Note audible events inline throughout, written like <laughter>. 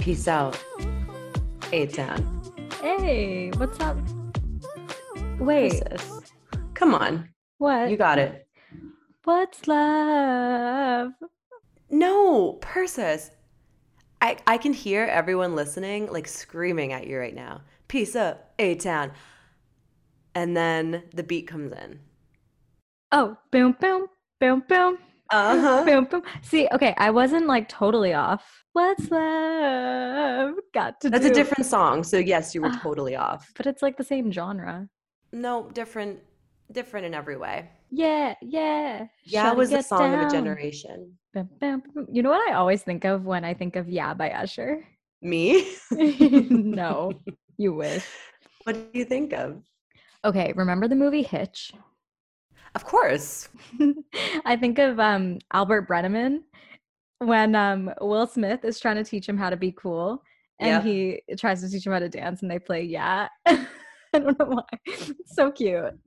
Peace out. A Town. Hey, what's up? Wait, Come on. what? You got it. What's love? No, Persis. I, I can hear everyone listening like screaming at you right now. Peace up, A Town. And then the beat comes in. Oh, boom, boom, boom, boom, Uh huh. boom, boom. See, okay, I wasn't like totally off. What's love? Got to That's a different song. So, yes, you were Ah. totally off. but it's like the same genre. No, different, different in every way. Yeah, yeah. Yeah, Shawty, it was the get song of a generation. Bum, bum, bum. You know what I always think of when I think of Yeah by Usher? Me? <laughs> no, <laughs> you wish. What do you think of? Okay, remember the movie Hitch? Of course. <laughs> I think of um, Albert Brenneman when um, Will Smith is trying to teach him how to be cool and he tries to teach him how to dance and they play Yeah. <laughs> I don't know why. It's so cute.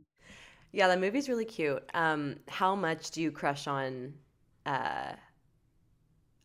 Yeah, that movie's really cute. Um, how much do you crush on? Uh,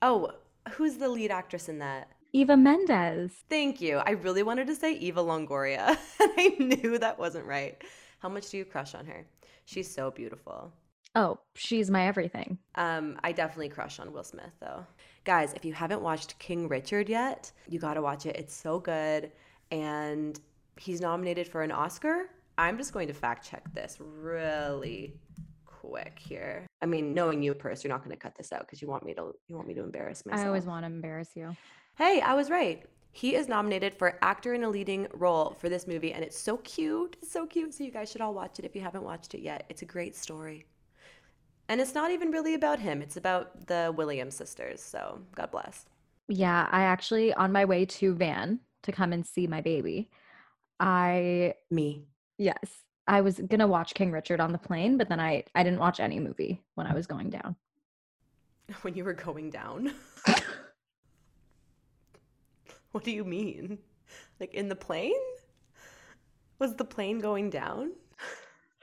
oh, who's the lead actress in that? Eva Mendes. Thank you. I really wanted to say Eva Longoria, and <laughs> I knew that wasn't right. How much do you crush on her? She's so beautiful. Oh, she's my everything. Um, I definitely crush on Will Smith though. Guys, if you haven't watched King Richard yet, you got to watch it. It's so good and he's nominated for an Oscar. I'm just going to fact check this really quick here. I mean, knowing you, Purse, you're not going to cut this out because you want me to you want me to embarrass myself. I always want to embarrass you. Hey, I was right. He is nominated for actor in a leading role for this movie, and it's so cute. It's so cute. So you guys should all watch it if you haven't watched it yet. It's a great story. And it's not even really about him. It's about the Williams sisters. So God bless. Yeah, I actually on my way to Van to come and see my baby. I Me. yes, I was going to watch King Richard on the plane, but then I I didn't watch any movie when I was going down. <laughs> When you were going down. <laughs> <laughs> what do you mean? Like in the plane? Was the plane going down?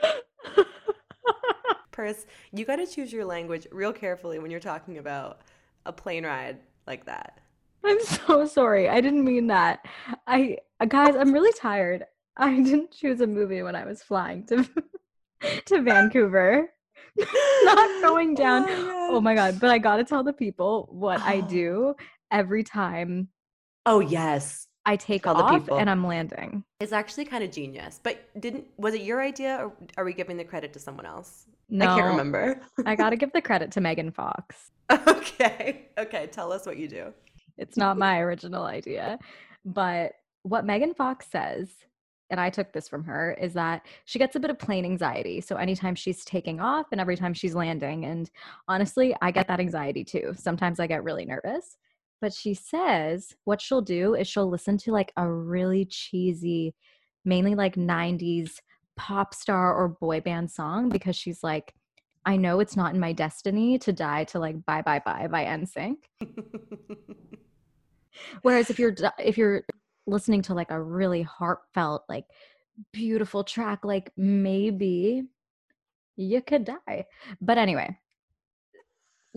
<laughs> Purse, you got to choose your language real carefully when you're talking about a plane ride like that. I'm so sorry. I didn't mean that. I uh, guys, I'm really tired. I didn't choose a movie when I was flying to <laughs> to Vancouver. Not going down. Oh my god, but I got to tell the people what I Oh. <gasps> do every time Oh yes, I take Tell the off people. and I'm landing. it's actually kind of genius. But didn't was it your idea, or are we giving the credit to someone else? No, I can't remember. I <laughs> got to give the credit to Megan Fox. okay, okay. Tell us what you do. It's not my original idea. But what Megan Fox says, and I took this from her, is that she gets a bit of plane anxiety. So anytime she's taking off and every time she's landing, and honestly, I get that anxiety too. Sometimes I get really nervous. But she says what she'll do is she'll listen to like a really cheesy, mainly like 90s pop star or boy band song because she's like, I know it's not in my destiny to die to like Bye Bye Bye by NSYNC. Whereas if you're if you're listening to like a really heartfelt, like beautiful track, like maybe you could die. But anyway,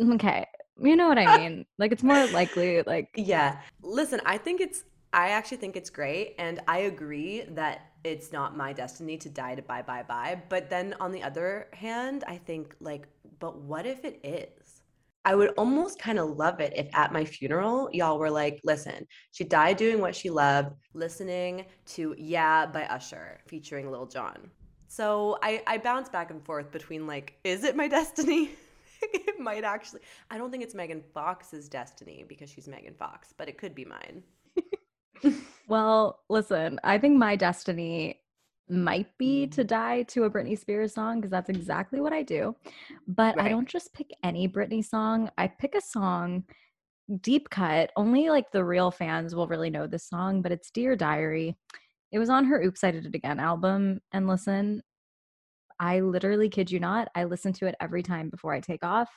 okay, you know what I mean. Like it's more likely like Yeah. Listen, I think it's I actually think it's great and I agree that it's not my destiny to die to bye bye bye, but then on the other hand, I think like but what if it is? I would almost kind of love it if at my funeral, y'all were like, listen, she died doing what she loved, listening to Yeah by Usher featuring Lil Jon. So I, I bounce back and forth between like, is it my destiny? <laughs> <laughs> it might actually. I don't think it's Megan Fox's destiny because she's Megan Fox, but it could be mine. <laughs> well, listen, I think my destiny might be hmm. to die to a Britney Spears song because that's exactly what I do. But right. I don't just pick any Britney song. I pick a song deep cut. Only like the real fans will really know this song, but it's Dear Diary. It was on her Oops I Did It Again album. And listen, I literally kid you not, I listen to it every time before I take off.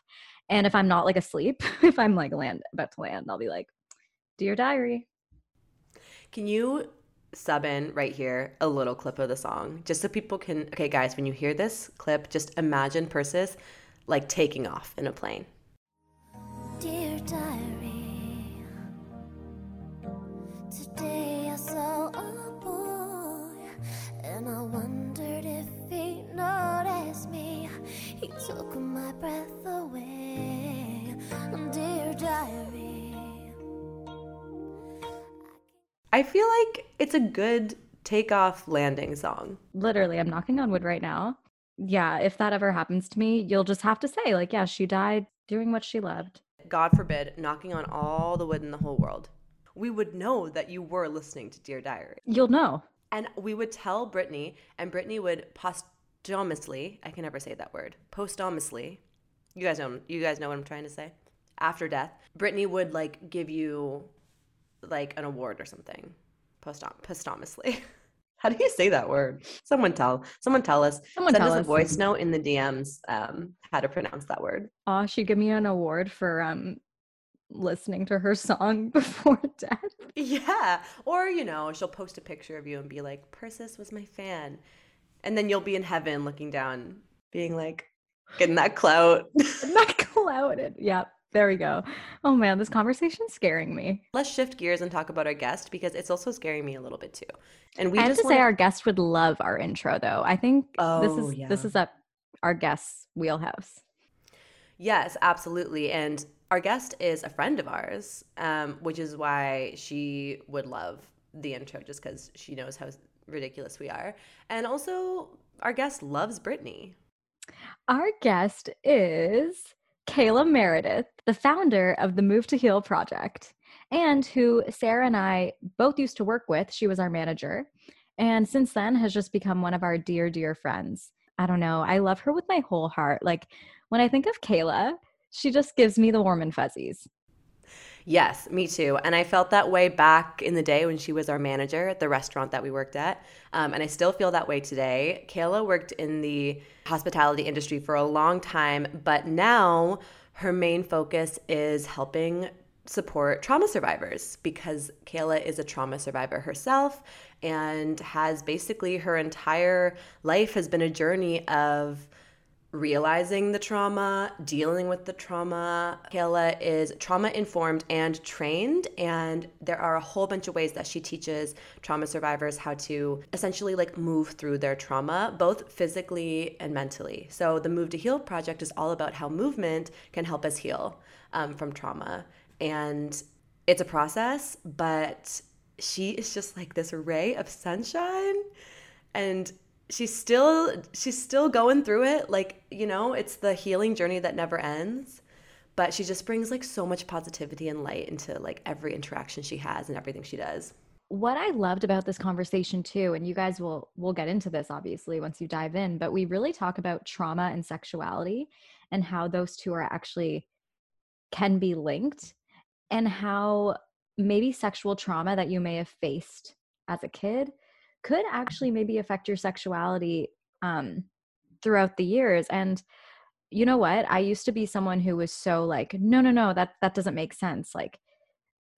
And if I'm not like asleep, <laughs> if I'm like land about to land, I'll be like, Dear Diary. Can you sub in right here a little clip of the song just so people can okay guys when you hear this clip just imagine persis like taking off in a plane dear diary today i saw a boy and i wondered if he noticed me he took my breath away dear diary I feel like it's a good takeoff landing song. Literally, I'm knocking on wood right now. Yeah, if that ever happens to me, you'll just have to say, like, yeah, she died doing what she loved. God forbid, knocking on all the wood in the whole world. We would know that you were listening to Dear Diary. You'll know. And we would tell Britney, and Britney would posthumously, I can never say that word, posthumously, you guys know, you guys know what I'm trying to say, after death, Britney would like give you like an award or something posthumously. <laughs> How do you say that word? Someone tell. Someone tell us. Someone Send tell us a voice note in the DMs. Um, how to pronounce that word? Oh, she give me an award for um listening to her <laughs> song <laughs> before death. Yeah, or you know, she'll post a picture of you and be like, "Persis was my fan," and then you'll be in heaven looking down, being like, getting that clout. <laughs> that clouded. Yep. There we go. Oh man, this conversation's scaring me. Let's shift gears and talk about our guest because it's also scaring me a little bit too. And we I have to wanna... say our guest would love our intro though. I think oh, this is yeah. this is up our guest's wheelhouse. Yes, absolutely. And our guest is a friend of ours, um, which is why she would love the intro just because she knows how ridiculous we are. And also, our guest loves Britney. Our guest is Cayla Meredith, the founder of the Move to Heal project, and who Sarah and I both used to work with. She was our manager, and since then has just become one of our dear, dear friends. I don't know. I love her with my whole heart. Like when I think of Cayla, she just gives me the warm and fuzzies. Yes, me too. And I felt that way back in the day when she was our manager at the restaurant that we worked at. Um, and I still feel that way today. Cayla worked in the hospitality industry for a long time, but now her main focus is helping support trauma survivors because Cayla is a trauma survivor herself and has basically her entire life has been a journey of realizing the trauma, dealing with the trauma. Cayla is trauma informed and trained, and there are a whole bunch of ways that she teaches trauma survivors how to essentially like move through their trauma, both physically and mentally. So, the Move to Heal project is all about how movement can help us heal um, from trauma. And it's a process, but she is just like this ray of sunshine. And she's still she's still going through it like you know it's the healing journey that never ends but she just brings like so much positivity and light into like every interaction she has and everything she does. What i loved about this conversation too and you guys will will get into this obviously once you dive in but we really talk about trauma and sexuality and how those two are actually can be linked and how maybe sexual trauma that you may have faced as a kid could actually maybe affect your sexuality um, throughout the years. And you know what? I used to be someone who was so like, no, no, no, that that doesn't make sense. Like,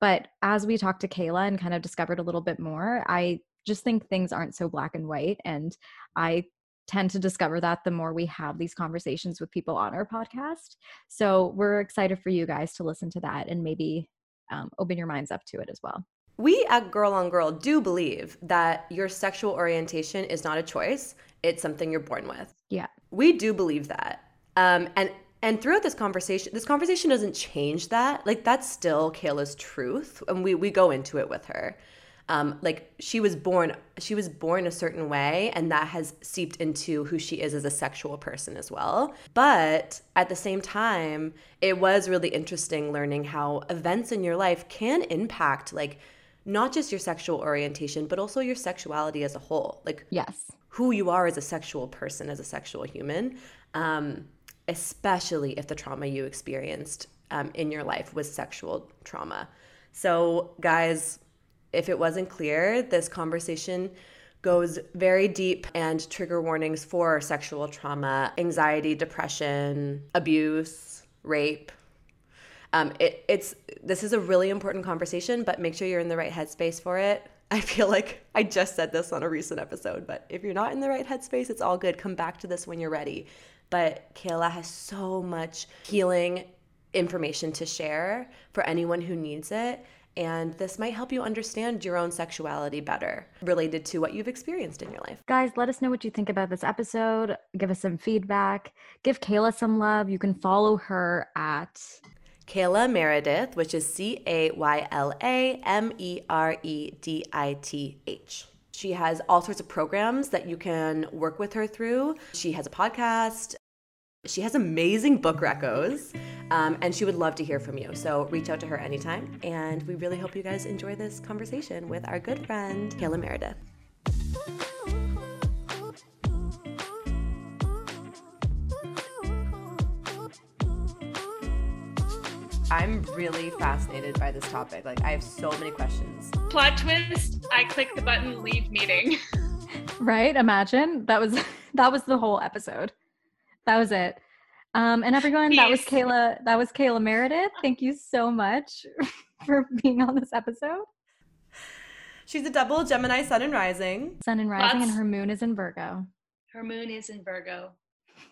but as we talked to Cayla and kind of discovered a little bit more, I just think things aren't so black and white. And I tend to discover that the more we have these conversations with people on our podcast. So we're excited for you guys to listen to that and maybe um, open your minds up to it as well we at Girl on Girl do believe that your sexual orientation is not a choice, it's something you're born with. Yeah. We do believe that. Um, and And throughout this conversation, this conversation doesn't change that. Like that's still Cayla's truth, and we we go into it with her. Um, like she was born, she was born a certain way, and that has seeped into who she is as a sexual person as well. But at the same time, it was really interesting learning how events in your life can impact like not just your sexual orientation, but also your sexuality as a whole. Like yes, who you are as a sexual person, as a sexual human. Um, especially if the trauma you experienced um, in your life was sexual trauma. So, guys, if it wasn't clear, this conversation goes very deep and trigger warnings for sexual trauma, anxiety, depression, abuse, rape. Um, it, it's this is a really important conversation, but make sure you're in the right headspace for it. I feel like I just said this on a recent episode, but if you're not in the right headspace, it's all good. Come back to this when you're ready. But Cayla has so much healing information to share for anyone who needs it. And this might help you understand your own sexuality better related to what you've experienced in your life. Guys, let us know what you think about this episode. Give us some feedback. Give Cayla some love. You can follow her at Cayla Meredith, which is C A Y L A M E R E D I T H. She has all sorts of programs that you can work with her through. She has a podcast, she has amazing book recos, um, and she would love to hear from you. So reach out to her anytime. And we really hope you guys enjoy this conversation with our good friend, Cayla Meredith. I'm really fascinated by this topic. Like, I have so many questions. Plot twist: I click the button, leave meeting. right? Imagine that was <laughs> that was the whole episode. That was it. Um, and everyone, Peace. that was Cayla. That was Cayla Meredith. Thank you so much <laughs> for being on this episode. She's a double Gemini Sun and Rising. Sun and Rising, and her moon is in Virgo. Her moon is in Virgo.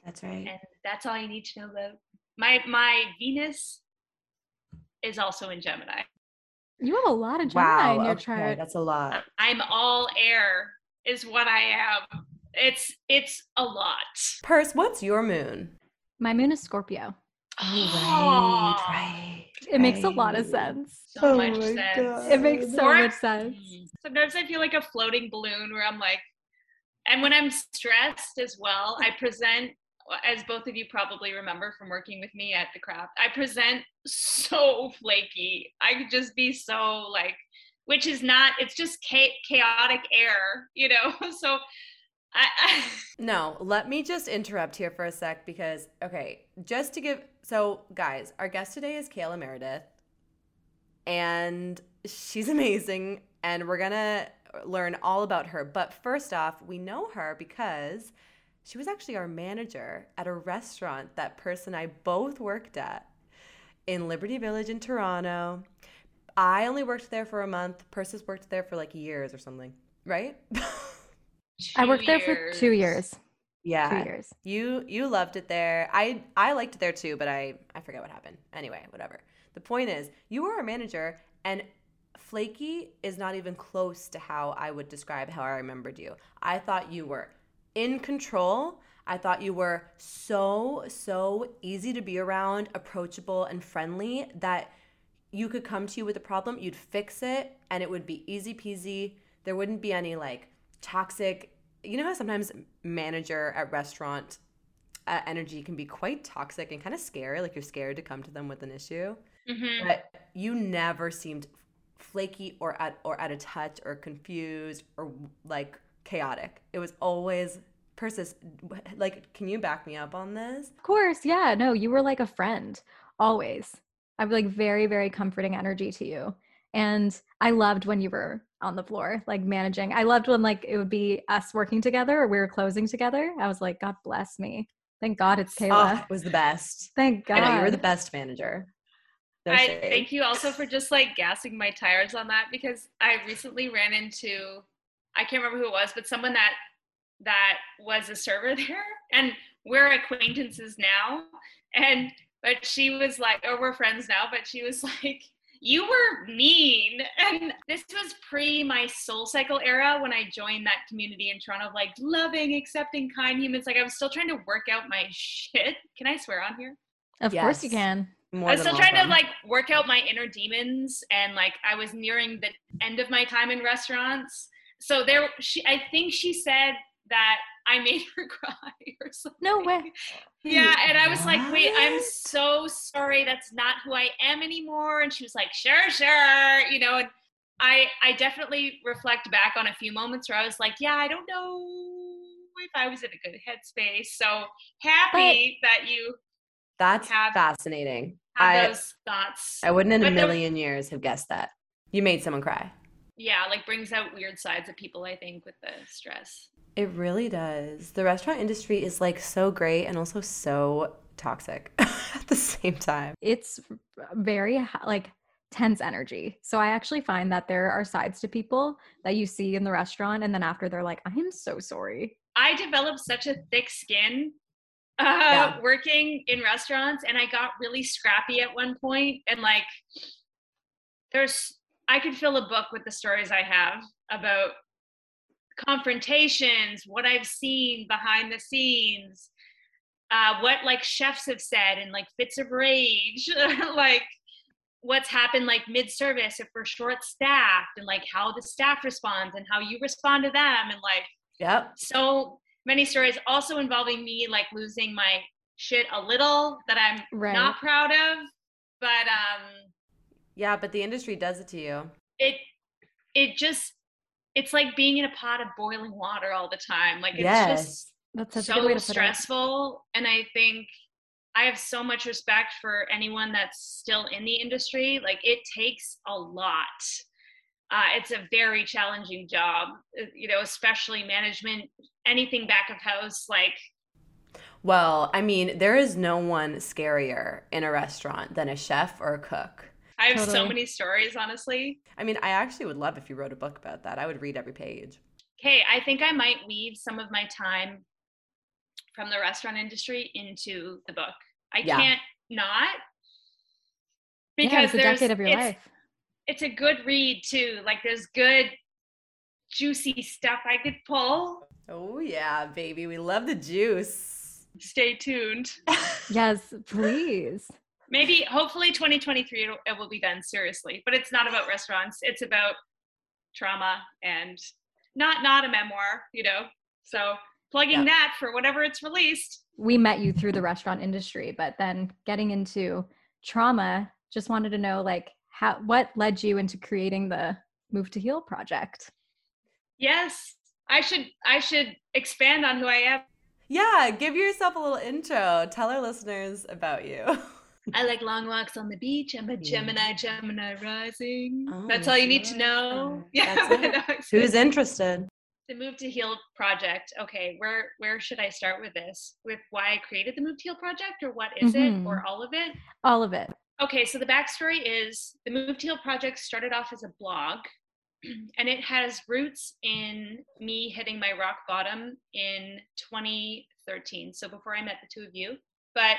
That's right. And that's all you need to know about my my Venus is also in Gemini. You have a lot of Gemini wow, in your okay, chart. That's a lot. I'm all air, is what I am. It's it's a lot. Purse, what's your moon? My moon is Scorpio. Oh, right, right. It right. makes a lot of sense. So oh much sense. God. It makes so or, much sense. Sometimes I feel like a floating balloon where I'm like, and when I'm stressed as well, I present, as both of you probably remember from working with me at the craft, I present <laughs> so flaky. I could just be so like, which is not, it's just chaotic air, you know? <laughs> So I, I... <laughs> no, let me just interrupt here for a sec because, okay, just to give. So, guys, our guest today is Cayla Meredith, and she's amazing, and we're gonna learn all about her. But first off, we know her because she was actually our manager at a restaurant that person I both worked at in Liberty Village in Toronto. I only worked there for a month. Persis worked there for like years or something, right? I worked years. there for two years. Yeah, two years. You you loved it there. I I liked it there too, but I I forget what happened. Anyway, whatever. The point is, you were a manager, and flaky is not even close to how I would describe how I remembered you. I thought you were in control. I thought you were so so easy to be around, approachable and friendly that you could come to you with a problem, you'd fix it, and it would be easy peasy. There wouldn't be any like toxic you know how sometimes manager at restaurant uh, energy can be quite toxic and kind of scary like you're scared to come to them with an issue mm-hmm. but you never seemed flaky or at or out of touch or confused or like chaotic it was always persis like can you back me up on this of course yeah no you were like a friend always i have like very very comforting energy to you and i loved when you were on the floor, like managing. I loved when like it would be us working together or we were closing together. I was like, God bless me. Thank God it's ah, Cayla. Oh, it was the best. Thank God. I know you were the best manager. No I thank you also for just like gassing my tires on that because I recently ran into I can't remember who it was, but someone that that was a server <laughs> there and we're acquaintances now. And but she was like, oh, we're friends now, but she was <laughs> like, you were mean. And this was pre my SoulCycle era when I joined that community in Toronto of like loving, accepting, kind humans. Like I was still trying to work out my shit. Can I swear on here? Of course you can. More I was still trying to like work out my inner demons, and like I was nearing the end of my time in restaurants. So there, she I think she said that I made her <laughs> cry or something. No way. <laughs> Yeah, and I was like, wait, I'm so sorry. That's not who I am anymore. And she was like, sure, sure. You know, and I I definitely reflect back on a few moments where I was like, yeah, I don't know if I was in a good headspace. So happy that you That's have- fascinating. have I those thoughts. I wouldn't in a But there- million years have guessed that. You made someone cry. Yeah, like brings out weird sides of people, I think, with the stress. It really does. The restaurant industry is like so great and also so toxic <laughs> at the same time. It's very like tense energy. So I actually find that there are sides to people that you see in the restaurant and then after they're like, I am so sorry. I developed such a thick skin uh, Yeah. working in restaurants, and I got really scrappy at one point. And like, there's, I could fill a book with the stories I have about confrontations, what I've seen behind the scenes, uh, what like chefs have said, and like fits of rage, <laughs> like what's happened like mid-service if we're short-staffed, and like how the staff responds and how you respond to them, and like Yep. so many stories also involving me like losing my shit a little that I'm Right. not proud of but um Yeah, but the industry does it to you. it it just it's like being in a pot of boiling water all the time like it's Yes. just That's such a good way so to put it. stressful and I think I have so much respect for anyone that's still in the industry like it takes a lot uh, it's a very challenging job uh, you know especially management anything back of house like Well, I mean, there is no one scarier in a restaurant than a chef or a cook. I have so many stories, honestly. I mean, I actually would love if you wrote a book about that. I would read every page. Okay, I think I might weave some of my time from the restaurant industry into the book. I Yeah. can't not yeah, because it's a there's decade of your it's, life. it's a good read too. Like there's good juicy stuff I could pull. Oh, yeah, baby. We love the juice. Stay tuned. <laughs> Yes, please. Maybe hopefully 2023 it'll, it will be done seriously, but it's not about restaurants. It's about trauma and not not a memoir, you know. So plugging Yeah. that for whatever it's released. We met you through the restaurant industry, but then getting into trauma, just wanted to know like how what led you into creating the Move to Heal project? Yes, I should I should expand on who I am. Yeah, give yourself a little intro. Tell our listeners about you. <laughs> <laughs> I like long walks on the beach. I'm a Gemini, Gemini rising. Oh, That's all you need to know. <laughs> Yeah. <laughs> Who's interested? the Move to Heal project. Okay, where where should I start with this? With why I created the Move to Heal project, or what is Mhm. it, or all of it? All of it. Okay, so the backstory is the Move to Heal project started off as a blog, <clears throat> and it has roots in me hitting my rock bottom in 2013. So before I met the two of you, but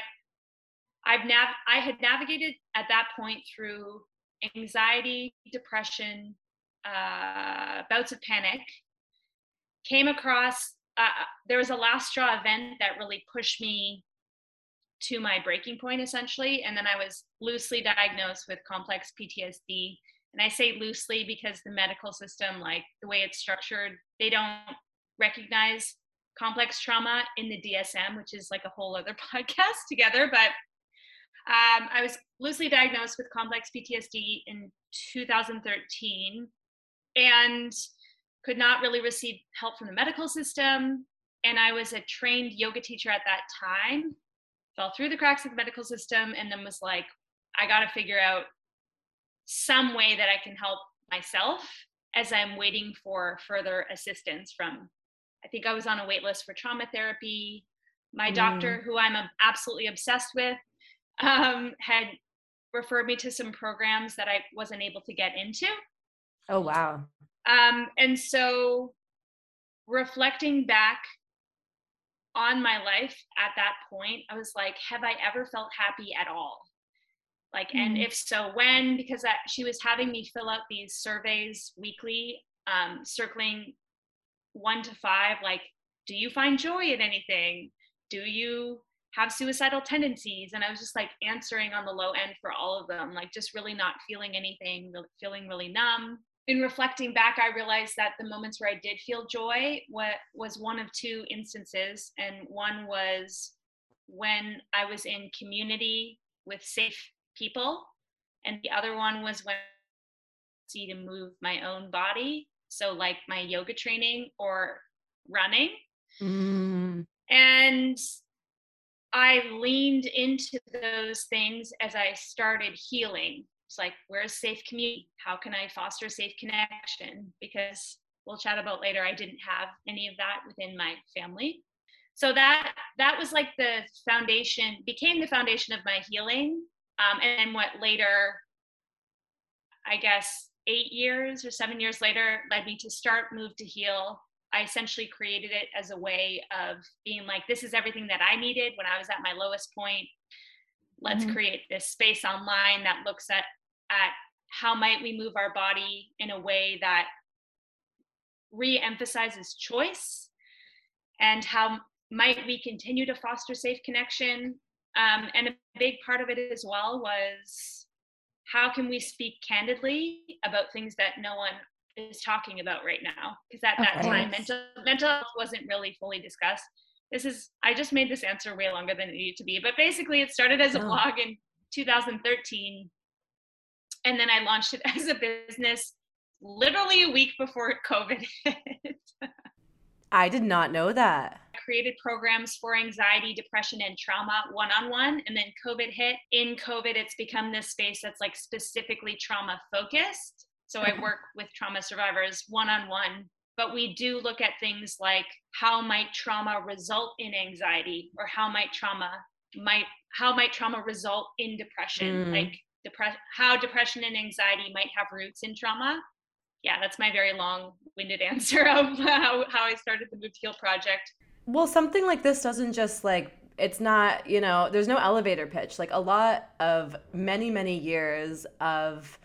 I've nav- I had navigated at that point through anxiety, depression, uh, bouts of panic. Came across uh, there was a last straw event that really pushed me to my breaking point essentially and then i was loosely diagnosed with complex ptsd and i say loosely because the medical system like the way it's structured they don't recognize complex trauma in the dsm which is like a whole other <laughs> podcast together but um, i was loosely diagnosed with complex ptsd in 2013 and could not really receive help from the medical system and i was a trained yoga teacher at that time fell through the cracks of the medical system and then was like i got to figure out some way that i can help myself as i'm waiting for further assistance from i think i was on a wait list for trauma therapy my Mm. doctor who i'm absolutely obsessed with um, had referred me to some programs that i wasn't able to get into Oh, wow. um, and so reflecting back on my life at that point, I was like, have I ever felt happy at all? Like, and Mhm. if so, when? Because I, she was having me fill out these surveys weekly, um, circling one to five, like, do you find joy in anything? Do you have suicidal tendencies and i was just like answering on the low end for all of them like just really not feeling anything feeling really numb in reflecting back i realized that the moments where i did feel joy what was one of two instances and one was when i was in community with safe people and the other one was when I see to move my own body so like my yoga training or running mm. and I leaned into those things as I started healing. It's like, where's safe community? How can I foster safe connection? Because we'll chat about later, I didn't have any of that within my family. So that that was like the foundation, became the foundation of my healing. Um, and what later, I guess, eight years or seven years later, led me to start Move to Heal, I essentially created it as a way of being like, this is everything that I needed when I was at my lowest point. Let's mm-hmm. create this space online that looks at at how might we move our body in a way that re-emphasizes choice and how might we continue to foster safe connection um, and a big part of it as well was how can we speak candidly about things that no one is talking about right now because at that time mental mental health wasn't really fully discussed. This is i just made this answer way longer than it needed to be but basically it started as a oh. blog in 2013 and then i launched it <laughs> as a business literally a week before <laughs> covid hit. I did not know that. I created programs for anxiety depression and trauma one-on-one and then covid hit. In covid it's become this space that's like specifically trauma focused so I work with trauma survivors one on one, but we do look at things like how might trauma result in anxiety or how might trauma might how might trauma result in depression mm. like depress how depression and anxiety might have roots in trauma. Yeah that's my very long-winded <laughs> answer of how, how i started the move to heal project. Well something like this doesn't just like it's not you know there's no elevator pitch. Like a lot of many many years of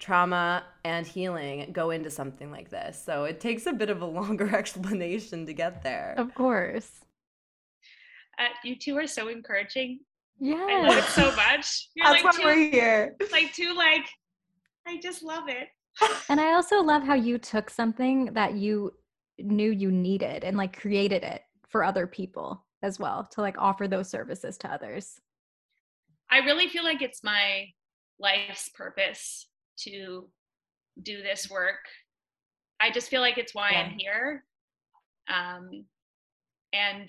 trauma and healing go into something like this. So it takes a bit of a <laughs> longer explanation to get there. Of course. Uh, you two are so encouraging. Yeah. I love it so much. You're That's like why we we're here. <laughs> Like two like I just love it. and I also love how you took something that you knew you needed and like created it for other people as well to like offer those services to others. I really feel like it's my life's purpose to do this work. I just feel like it's why yeah. I'm here. Um, and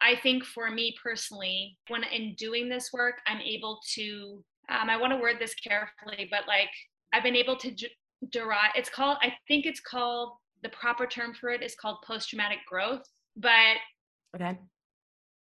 I think for me personally, when in doing this work, I'm able to, um, I want to word this carefully, but like I've been able to d- derive, it's called, I think it's called, the proper term for it is called post traumatic growth. But okay.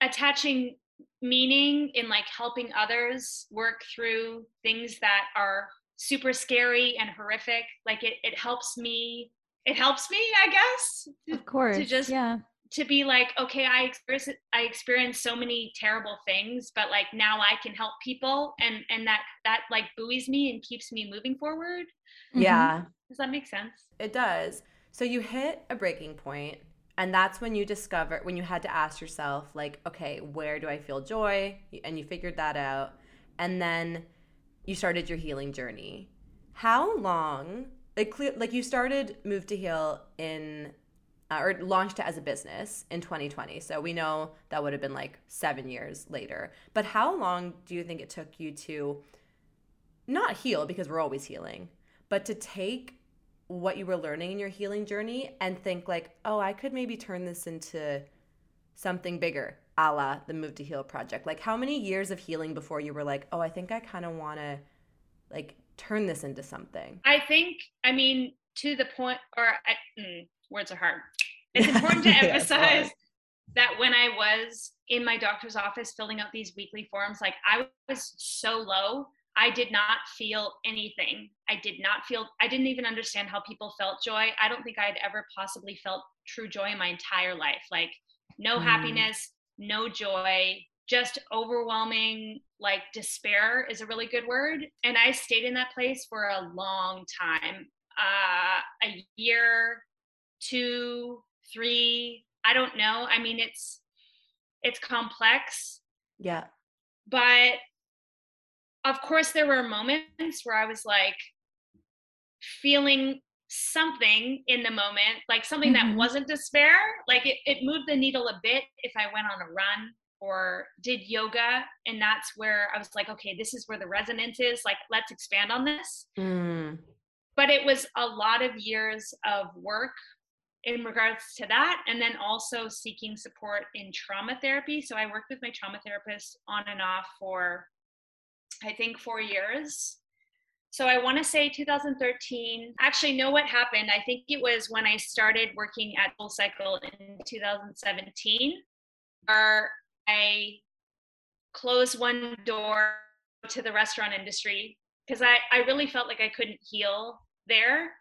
attaching meaning in like helping others work through things that are super scary and horrific like it, it helps me it helps me i guess of course to just yeah. to be like okay i experience i experienced so many terrible things but like now i can help people and and that that like buoys me and keeps me moving forward. Yeah. Mm-hmm. does that make sense? It does. So you hit a breaking point and that's when you discover when you had to ask yourself like okay where do i feel joy? And you figured that out. And then you started your healing journey. How long like like you started move to heal in uh, or launched it as a business in 2020 so we know that would have been like seven years later. But how long do you think it took you to not heal because we're always healing but to take what you were learning in your healing journey and think like, oh, I could maybe turn this into something bigger, a la the Move to Heal project. Like, how many years of healing before you were like, oh, I think I kind of want to like turn this into something? I think, I mean, to the point, or I, mm, words are hard. It's important to <laughs> emphasize that when I was in my doctor's office filling out these weekly forms, like I was so low I did not feel anything. I did not feel, I didn't even understand how people felt joy. I don't think I'd ever possibly felt true joy in my entire life. Like, no mm. happiness, no joy, just overwhelming, like despair is a really good word. And I stayed in that place for a long time uh, a year, two, three, I don't know. I mean, it's, it's complex. Yeah. But of course, there were moments where I was like feeling something in the moment, like something Mhm. that wasn't despair. Like it, it moved the needle a bit if I went on a run or did yoga. And that's where I was like, okay, this is where the resonance is. Like, let's expand on this. Mm. But it was a lot of years of work in regards to that. And then also seeking support in trauma therapy. So I worked with my trauma therapist on and off for, I think, four years. So I want to say 2013. Actually, know what happened? I think it was when I started working at SoulCycle in 2017, where I closed one door to the restaurant industry because I, I really felt like I couldn't heal there.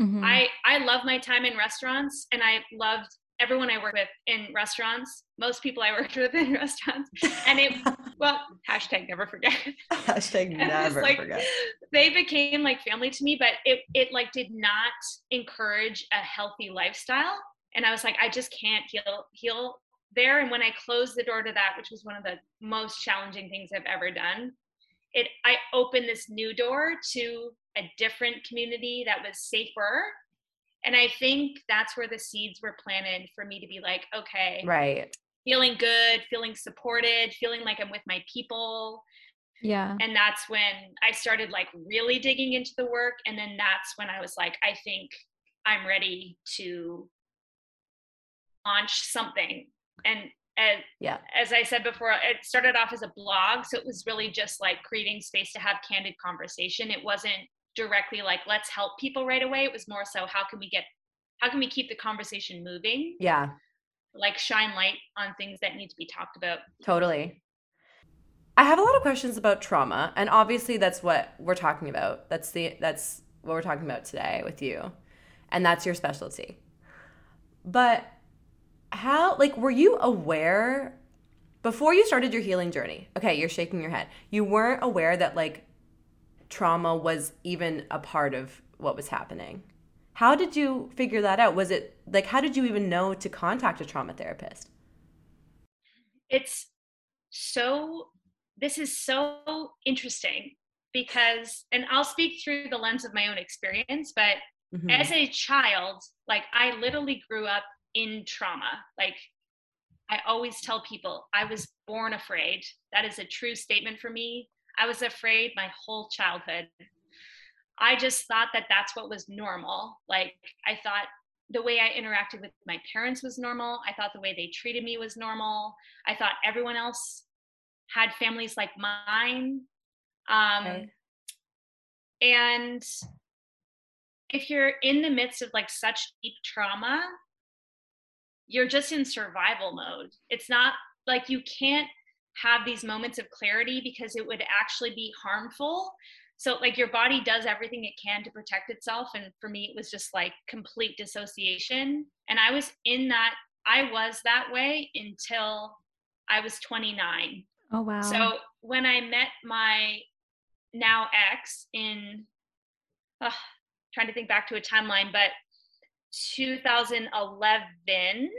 Mhm. I, I love my time in restaurants and I loved everyone I worked with in restaurants, most people I worked with in <laughs> restaurants. And it, <laughs> well, hashtag never forget. Hashtag <laughs> never like, forget. They became like family to me, but it it like did not encourage a healthy lifestyle. And I was like, I just can't heal heal there. And when I closed the door to that, which was one of the most challenging things I've ever done, it I opened this new door to a different community that was safer. And I think that's where the seeds were planted for me to be like, okay, Right. feeling good, feeling supported, feeling like I'm with my people, yeah. and that's when i started like really digging into the work and then that's when i was like i think i'm ready to launch something and as, Yeah. as i said before it started off as a blog so it was really just like creating space to have candid conversation it wasn't directly like let's help people right away it was more so how can we get how can we keep the conversation moving Yeah. like shine light on things that need to be talked about Totally. I have a lot of questions about trauma, and obviously that's what we're talking about. That's the that's what we're talking about today with you. And that's your specialty. But how like were you aware before you started your healing journey? Okay, you're shaking your head. You weren't aware that like trauma was even a part of what was happening. How did you figure that out? Was it like how did you even know to contact a trauma therapist? it's so this is so interesting because and i'll speak through the lens of my own experience but Mhm. as a child like i literally grew up in trauma like i always tell people i was born afraid that is a true statement for me i was afraid my whole childhood. I just thought that that's what was normal. Like i thought the way i interacted with my parents was normal. I thought the way they treated me was normal. I thought everyone else had families like mine. Um, Right. and if you're in the midst of like such deep trauma you're just in survival mode. It's not like you can't have these moments of clarity because it would actually be harmful. So like your body does everything it can to protect itself and for me it was just like complete dissociation. And i was in that i was that way until i was 29 Oh wow. so when I met my now ex in, uh, trying to think back to a timeline, but 2011,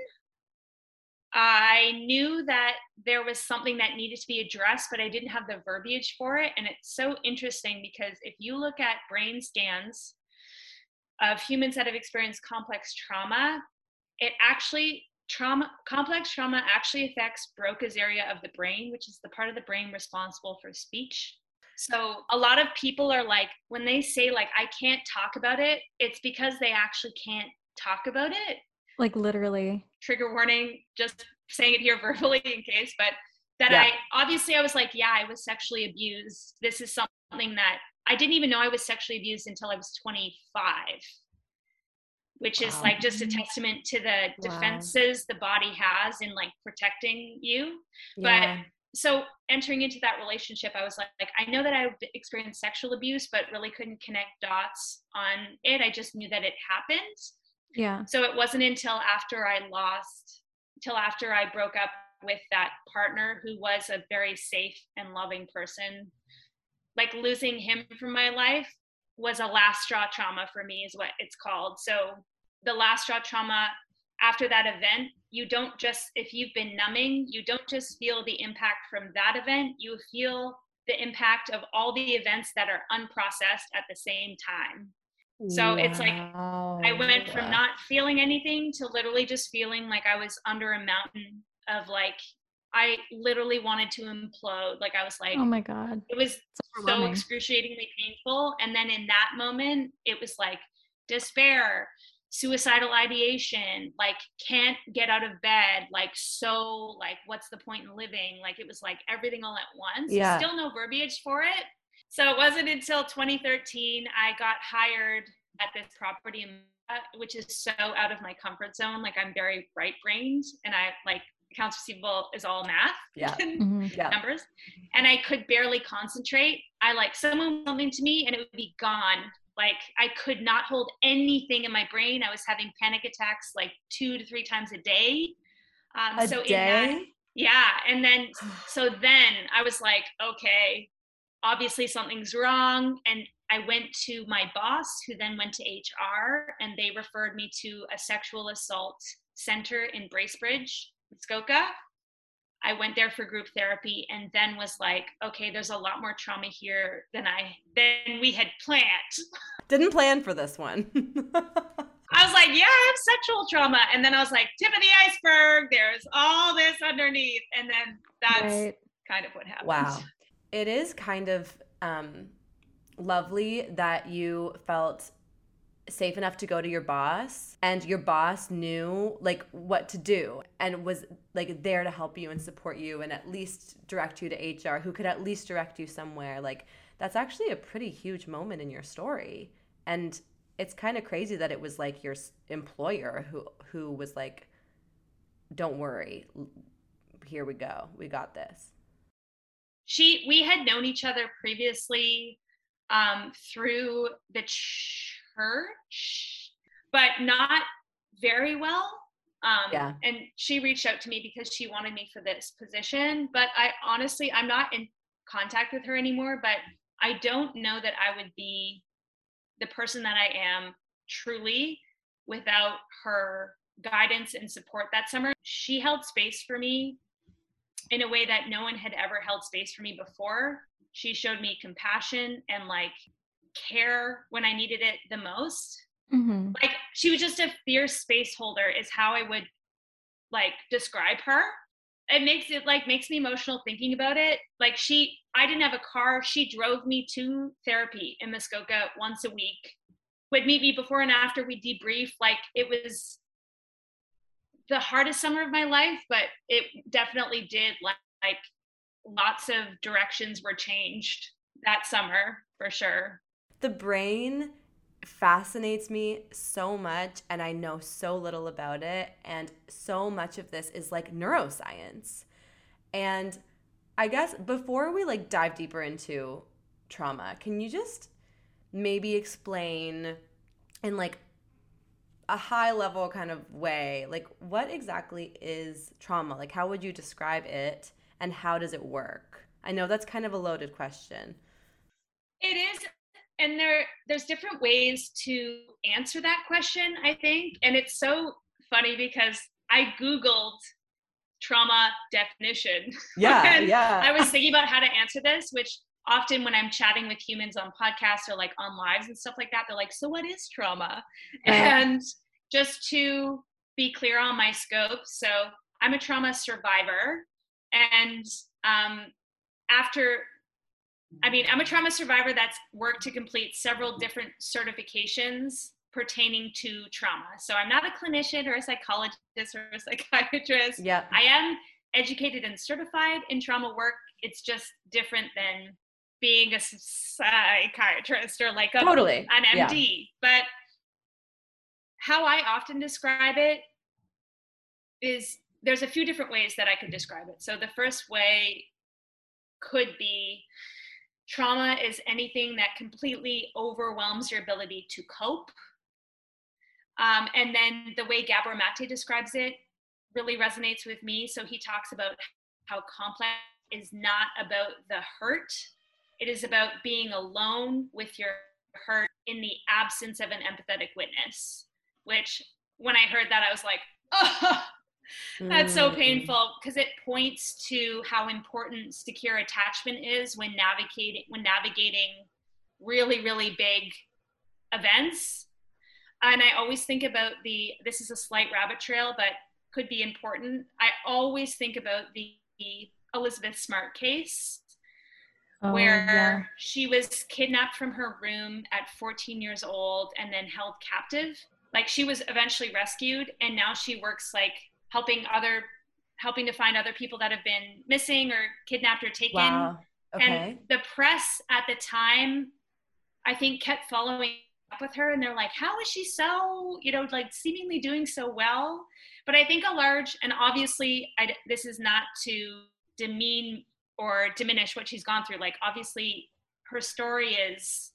I knew that there was something that needed to be addressed, but I didn't have the verbiage for it. And it's so interesting because if you look at brain scans of humans that have experienced complex trauma, it actually trauma complex trauma actually affects broca's area of the brain which is the part of the brain responsible for speech so a lot of people are like when they say like i can't talk about it it's because they actually can't talk about it like literally. trigger warning just saying it here <laughs> verbally in case but that Yeah. i obviously i was like yeah i was sexually abused this is something that i didn't even know i was sexually abused until i was 25 which is like just a testament to the Wow. defenses the body has in like protecting you Yeah. so entering into that relationship i was like, like i know that i experienced sexual abuse but really couldn't connect dots on it i just knew that it happened Yeah. so it wasn't until after i lost till after i broke up with that partner who was a very safe and loving person like losing him from my life was a last straw trauma for me is what it's called so the last straw trauma after that event, you don't just, if you've been numbing, you don't just feel the impact from that event, you feel the impact of all the events that are unprocessed at the same time. So wow. it's like I went from not feeling anything to literally just feeling like I was under a mountain of like I literally wanted to implode. Like I was like, oh my god, it was so excruciatingly painful. And then in that moment, it was like despair, suicidal ideation, like can't get out of bed, like so like what's the point in living? Like it was like everything all at once. Yeah. Still no verbiage for it. So it wasn't until 2013 I got hired at this property which is so out of my comfort zone. Like I'm very right brained and I like accounts receivable is all math <laughs> yeah. mm-hmm. yeah. numbers and i could barely concentrate i like someone something to me and it would be gone like i could not hold anything in my brain i was having panic attacks like two to three times a day um, a so day? in that yeah and then so then i was like okay obviously something's wrong and i went to my boss who then went to hr and they referred me to a sexual assault center in bracebridge Muskoka. I went there for group therapy and then was like, okay, there's a lot more trauma here than I than we had planned. <laughs> Didn't plan for this one. <laughs> I was like, yeah, I have sexual trauma. And then I was like, tip of the iceberg, there's all this underneath. And then that's right. kind of what happened. Wow. It is kind of um, lovely that you felt safe enough to go to your boss and your boss knew like what to do and was like there to help you and support you and at least direct you to HR who could at least direct you somewhere. Like that's actually a pretty huge moment in your story. And it's kind of crazy that it was like your employer who who was like don't worry here we go we got this she we had known each other previously um, through the church, but not very well. Um, yeah. And she reached out to me because she wanted me for this position. But I honestly, I'm not in contact with her anymore. But I don't know that I would be the person that I am truly without her guidance and support that summer. She held space for me in a way that no one had ever held space for me before. She showed me compassion and like care when I needed it the most. Mm-hmm. Like she was just a fierce space holder, is how I would like describe her. It makes it like makes me emotional thinking about it. Like she, I didn't have a car. She drove me to therapy in Muskoka once a week. Would meet me before and after we debrief. Like it was the hardest summer of my life, but it definitely did like, like lots of directions were changed that summer for sure the brain fascinates me so much and I know so little about it and so much of this is like neuroscience. And I guess before we like dive deeper into trauma, can you just maybe explain in like a high level kind of way like what exactly is trauma? Like how would you describe it and how does it work? I know that's kind of a loaded question. It is and there there's different ways to answer that question i think and it's so funny because i googled trauma definition <laughs> yeah yeah i was thinking about how to answer this which often when i'm chatting with humans on podcasts or like on lives and stuff like that they're like so what is trauma <laughs> and just to be clear on my scope so i'm a trauma survivor and um, after I mean, I'm a trauma survivor that's worked to complete several different certifications pertaining to trauma. So I'm not a clinician or a psychologist or a psychiatrist. Yeah. I am educated and certified in trauma work. It's just different than being a psychiatrist or like a, totally. an MD. Yeah. But how I often describe it is there's a few different ways that I could describe it. So the first way could be Trauma is anything that completely overwhelms your ability to cope. Um, and then the way Gabor Mate describes it really resonates with me. So he talks about how complex is not about the hurt, it is about being alone with your hurt in the absence of an empathetic witness. Which, when I heard that, I was like, Oh, that's so Mm. painful because it points to how important secure attachment is when navigating when navigating really really big events. And I always think about the this is a slight rabbit trail, but could be important. I always think about the, the Elizabeth Smart case Oh, where yeah. she was kidnapped from her room at 14 years old and then held captive. Like she was eventually rescued and now she works like helping other helping to find other people that have been missing or kidnapped or taken. Wow. Okay. And the press at the time I think kept following up with her and they're like how is she so, you know, like seemingly doing so well? But I think a large and obviously I, this is not to demean or diminish what she's gone through. Like obviously her story is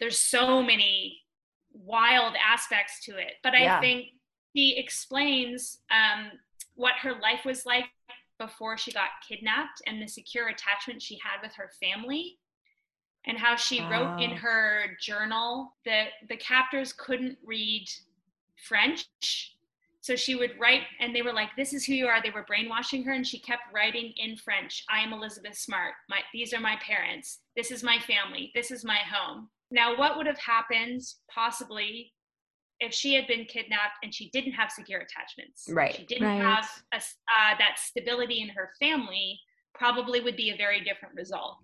there's so many wild aspects to it. But I Yeah. think she explains um, what her life was like before she got kidnapped and the secure attachment she had with her family and how she wrote in her journal that the captors couldn't read French. So she would write, and they were like, "This is who you are." They were brainwashing her, and she kept writing in French. I am Elizabeth Smart. My, these are my parents. This is my family. This is my home. Now, what would have happened possibly if she had been kidnapped and she didn't have secure attachments? Right. She didn't Right. have a s uh, that stability in her family. Probably would be a very different result.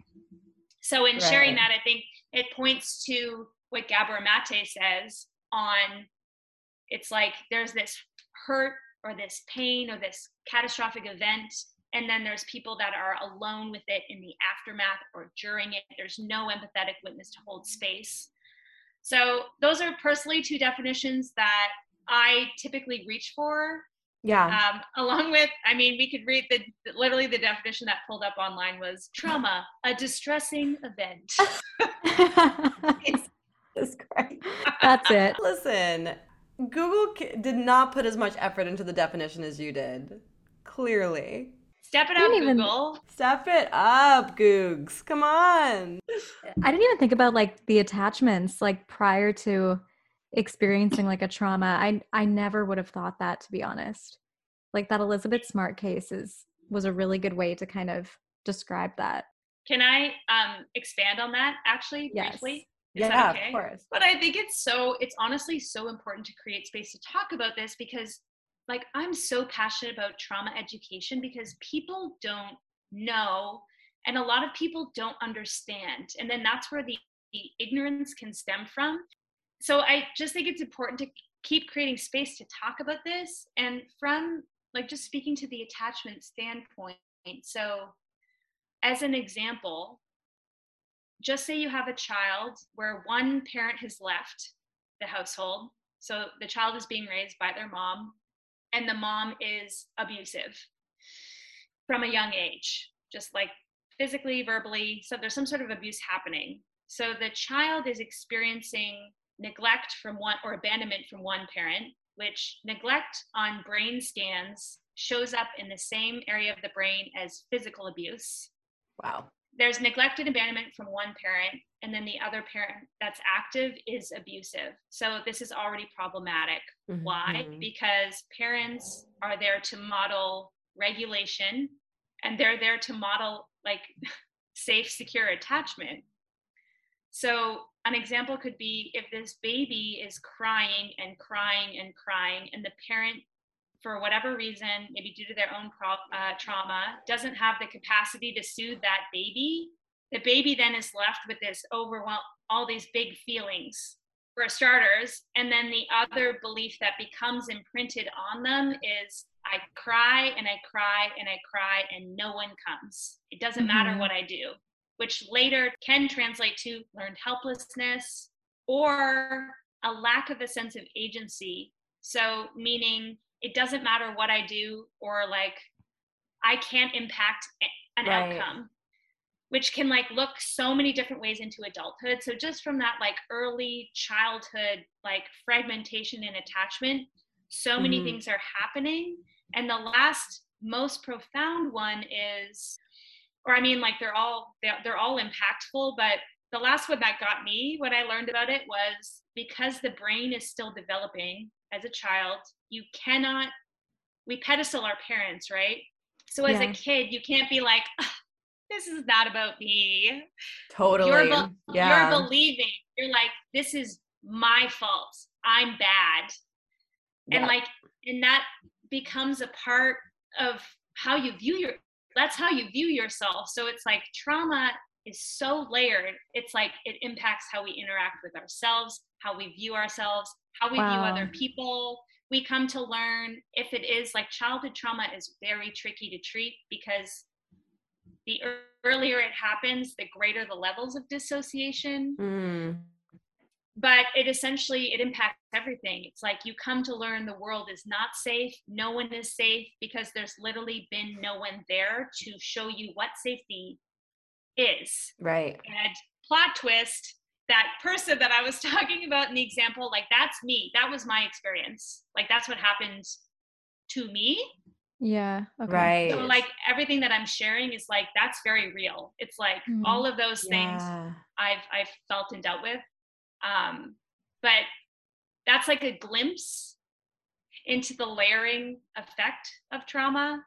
So in sharing that, I think it points to what Gabor Mate says on it's like there's this hurt or this pain or this catastrophic event and then there's people that are alone with it in the aftermath or during it there's no empathetic witness to hold space so those are personally two definitions that i typically reach for Yeah. um, along with i mean we could read the literally the definition that pulled up online was trauma a distressing event <laughs> That's great. That's it. Listen, Google did not put as much effort into the definition as you did. Clearly. step it up even- google Step it up, Googs. Come on. I didn't even think about like the attachments like prior to experiencing like a trauma. I I never would have thought that to be honest. Like that Elizabeth Smart case is was a really good way to kind of describe that. can i um, expand on that actually Yes. briefly Is yeah, that okay? of course. But I think it's so, it's honestly so important to create space to talk about this because, like, I'm so passionate about trauma education because people don't know and a lot of people don't understand. And then that's where the, the ignorance can stem from. So I just think it's important to keep creating space to talk about this. And from, like, just speaking to the attachment standpoint. So, as an example, just say you have a child where one parent has left the household. So the child is being raised by their mom, and the mom is abusive from a young age, just like physically, verbally. So there's some sort of abuse happening. So the child is experiencing neglect from one or abandonment from one parent, which neglect on brain scans shows up in the same area of the brain as physical abuse Wow. There's neglect and abandonment from one parent and then the other parent that's active is abusive. So this is already problematic. Why? Mhm. because parents are there to model regulation and they're there to model like <laughs> safe secure attachment. So an example could be if this baby is crying and crying and crying and the parent for whatever reason, maybe due to their own uh, trauma, doesn't have the capacity to soothe that baby, the baby then is left with this overwhelm, all these big feelings for starters. And then the other belief that becomes imprinted on them is I cry and I cry and I cry and no one comes. It doesn't matter Mhm. what I do, which later can translate to learned helplessness or a lack of a sense of agency. So, meaning it doesn't matter what I do, or like I can't impact an Right. outcome, which can like look so many different ways into adulthood. So, just from that like early childhood, like fragmentation and attachment, so many Mhm. things are happening. And the last most profound one is, or I mean, like they're all they're, they're all impactful, but the last one that got me, what I learned about it was because the brain is still developing as a child, you cannot, we pedestal our parents, right? So as Yeah. a kid, you can't be like, "Ugh, this is not about me. Totally. You're, be- yeah. you're believing. You're like, this is my fault. I'm bad. And like, and that becomes a part of how you view your, that's how you view yourself. So it's like trauma is so layered. It's like it impacts how we interact with ourselves, how we view ourselves, how we view other people. We come to learn if it is like childhood trauma is very tricky to treat because the earlier it happens, the greater the levels of dissociation. Mm. But it essentially it impacts everything. It's like you come to learn the world is not safe. No one is safe because there's literally been no one there to show you what safety is. Right. And plot twist, that person that I was <laughs> talking about in the example, like that's me. That was my experience. Like that's what happened to me. Yeah. Okay. Right. So like everything that I'm sharing is like that's very real. It's like Mhm. all of those things Yeah. I've I've felt and dealt with. Um, but that's like a glimpse into the layering effect of trauma.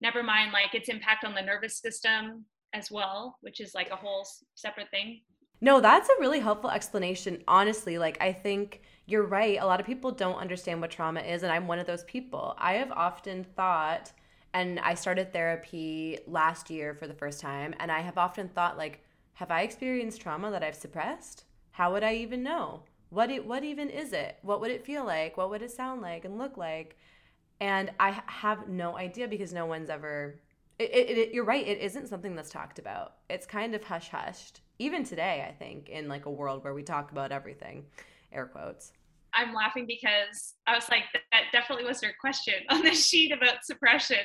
Never mind like its impact on the nervous system as well, which is like a whole separate thing. No, that's a really helpful explanation. Honestly, like I think you're right. A lot of people don't understand what trauma is, and I'm one of those people. I have often thought, and I started therapy last year for the first time, and I have often thought, like, have I experienced trauma that I've suppressed? How would I even know? What it what even is it? What would it feel like? What would it sound like and look like? And I have no idea because no one's ever. It, it, it, you're right. It isn't something that's talked about. It's kind of hush hushed. Even today, I think, in like a world where we talk about everything, air quotes. I'm laughing because I was like, that, that definitely was your question <laughs> on the sheet about suppression,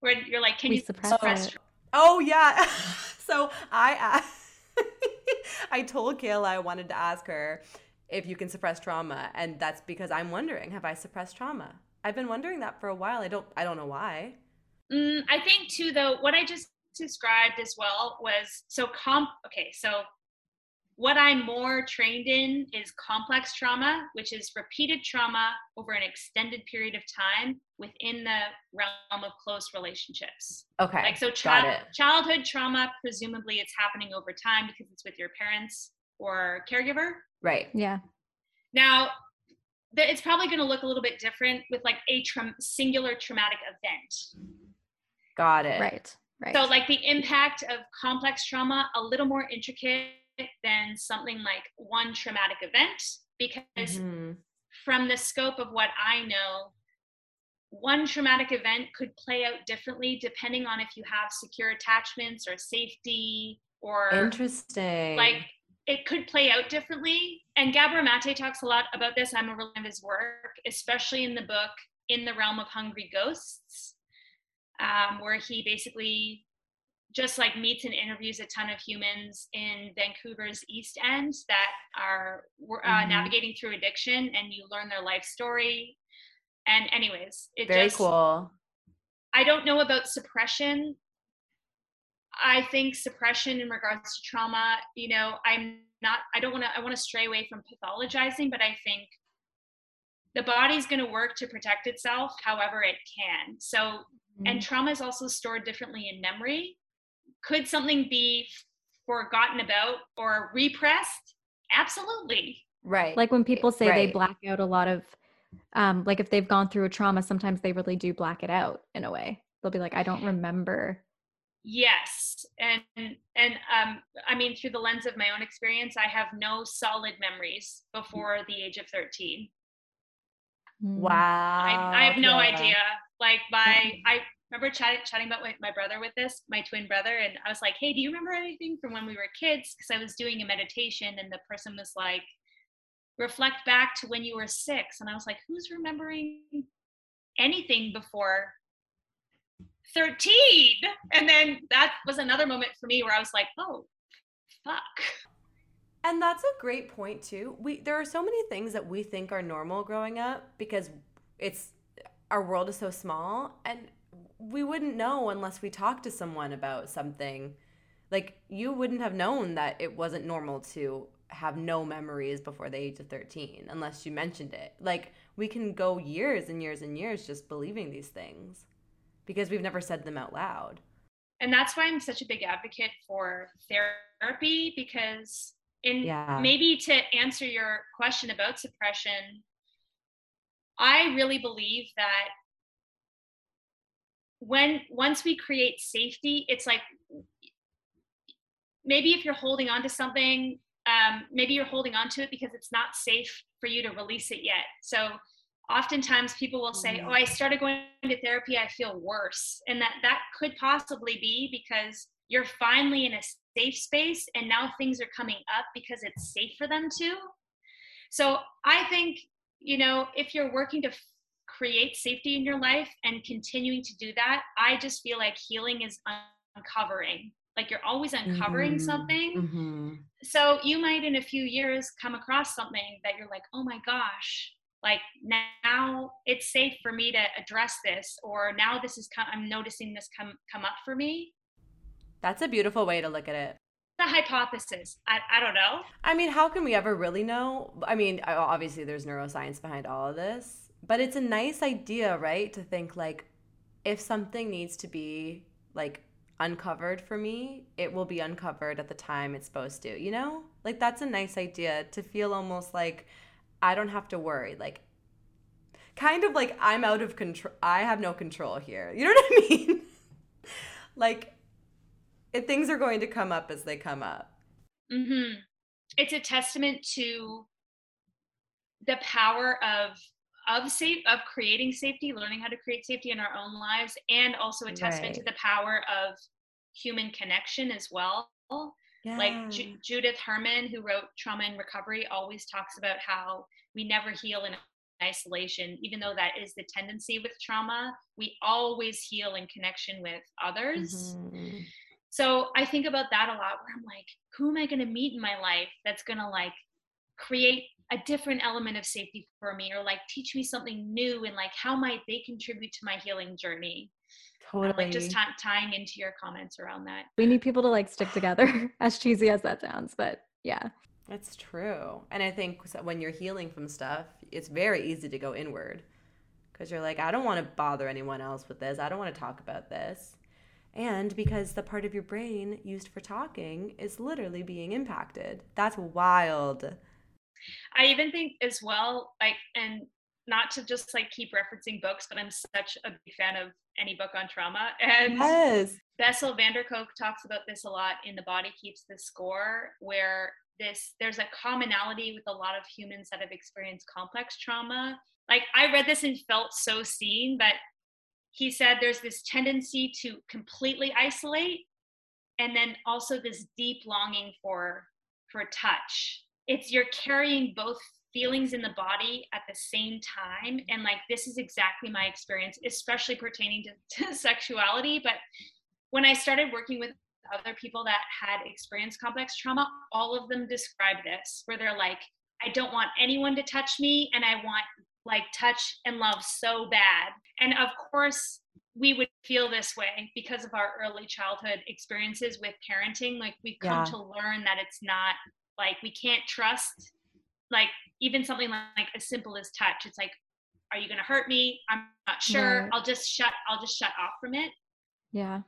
where you're like, can We you suppress suppress? it. trauma? Oh yeah. <laughs> so I asked, <laughs> I told Cayla I wanted to ask her if you can suppress trauma, and that's because I'm wondering, have I suppressed trauma? I've been wondering that for a while. I don't I don't know why. Mm, I think too, though, what I just described as well was so comp. Okay, so what I'm more trained in is complex trauma, which is repeated trauma over an extended period of time within the realm of close relationships. Okay. Like so, got child, it. childhood trauma, presumably it's happening over time because it's with your parents or caregiver. Right. Yeah. Now, the, it's probably going to look a little bit different with like a tra- singular traumatic event. Got it. Right. Right. So, like the impact of complex trauma, a little more intricate than something like one traumatic event, because Mhm. from the scope of what I know, one traumatic event could play out differently depending on if you have secure attachments or safety or Interesting. like it could play out differently. And Gabor Mate talks a lot about this. I'm a real fan of his work, especially in the book In the Realm of Hungry Ghosts, um, where he basically just like meets and interviews a ton of humans in Vancouver's East End that are uh, Mhm. navigating through addiction, and you learn their life story. And anyways, it very just cool. I don't know about suppression. I think suppression in regards to trauma, you know, I'm not, I don't want to, I want to stray away from pathologizing, but I think the body's going to work to protect itself however it can. So, and trauma is also stored differently in memory. Could something be forgotten about or repressed? Absolutely. Right. like when people say they black out a lot of um like if they've gone through a trauma sometimes they really do black it out in a way they'll be like i don't remember Yes, and and um, I mean through the lens of my own experience, I have no solid memories before the age of thirteen. Mm. wow. I, I have no Cayla. idea. Like my, mm-hmm. I remember chatting chatting about my, my brother with this, my twin brother, and I was like, "Hey, do you remember anything from when we were kids?" Because I was doing a meditation, and the person was like, "Reflect back to when you were six. and I was like, "Who's remembering anything before?" 13 and then that was another moment for me where i was like oh fuck And that's a great point too. We there are so many things that we think are normal growing up because it's our world is so small and we wouldn't know unless we talked to someone about something Like you wouldn't have known that it wasn't normal to have no memories before the age of 13 unless you mentioned it. Like we can go years and years and years just believing these things because we've never said them out loud. And that's why I'm such a big advocate for therapy because in Yeah. maybe to answer your question about suppression, I really believe that when once we create safety, it's like maybe if you're holding on to something, um, maybe you're holding on to it because it's not safe for you to release it yet. So oftentimes people will say. "Oh, I started going to therapy, I feel worse," and that that could possibly be because you're finally in a safe space, and now things are coming up because it's safe for them to. So I think you know if you're working to f- create safety in your life and continuing to do that, I just feel like healing is uncovering. Like you're always uncovering Mhm. something Mhm. so you might in a few years come across something that you're like oh my gosh like now it's safe for me to address this or now this is com- i'm noticing this come come up for me That's a beautiful way to look at it. The hypothesis i, I don't know I mean, how can we ever really know? I mean, obviously there's neuroscience behind all of this, but it's a nice idea, right? To think like if something needs to be like uncovered for me, it will be uncovered at the time it's supposed to, you know? Like that's a nice idea to feel almost like I don't have to worry. Like kind of like I'm out of control. I have no control here. You know what I mean? <laughs> like if things are going to come up as they come up. hmm it's a testament to the power of of safe of creating safety learning how to create safety in our own lives and also a testament to the power of human connection as well Yeah. like Ju- Judith Herman, who wrote Trauma and Recovery, always talks about how we never heal in isolation, even though that is the tendency with trauma. We always heal in connection with others. Mhm. So I think about that a lot where I'm like, who am I going to meet in my life that's going to like create a different element of safety for me or like teach me something new and like how might they contribute to my healing journey? Totally. Like just ti- tying into your comments around that. We need people to like stick together, <laughs> as cheesy as that sounds, but yeah. It's true. And I think when you're healing from stuff, it's very easy to go inward because you're like, I don't want to bother anyone else with this. I don't want to talk about this. And because the part of your brain used for talking is literally being impacted. That's wild. I even think as well, like, and not to just like keep referencing books, but I'm such a big fan of any book on trauma. <laughs> And Yes. Bessel van der Kolk talks about this a lot in The Body Keeps the Score, where this there's a commonality with a lot of humans that have experienced complex trauma. Like I read this and felt so seen that he said there's this tendency to completely isolate and then also this deep longing for for touch. It's you're carrying both feelings in the body at the same time. And like this is exactly my experience especially pertaining to, <laughs> to sexuality. But when i started working with other people that had experienced complex trauma all of them describe this where they're like i don't want anyone to touch me and i want like touch and love so bad and of course we would feel this way because of our early childhood experiences with parenting like we've come Yeah. to learn that it's not like we can't trust like even something like, like as simple as touch it's like are you to hurt me i'm not sure Right. i'll just shut i'll just shut off from it Yeah.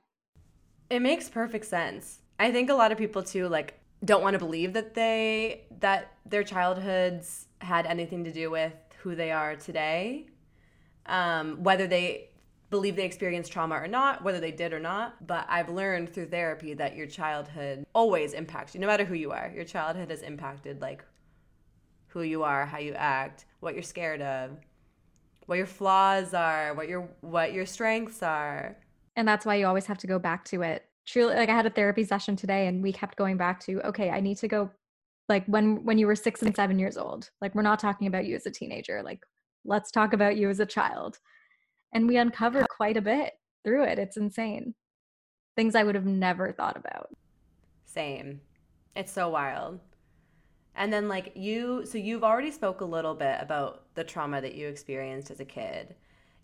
It makes perfect sense. I think a lot of people too like don't want to believe that they that their childhoods had anything to do with who they are today. Um, whether they believe they experienced trauma or not, whether they did or not. But I've learned through therapy that your childhood always impacts you, no matter who you are. Your childhood has impacted like who you are, how you act, what you're scared of, what your flaws are, what your what your strengths are. And that's why you always have to go back to it. Truly, like I had a therapy session today and we kept going back to, okay, I need to go like when when you were 6 and 7 years old. Like we're not talking about you as a teenager. Like let's talk about you as a child. And we uncovered quite a bit through it. It's insane. Things I would have never thought about. Same. It's so wild. And then like you so you've already spoke a little bit about the trauma that you experienced as a kid.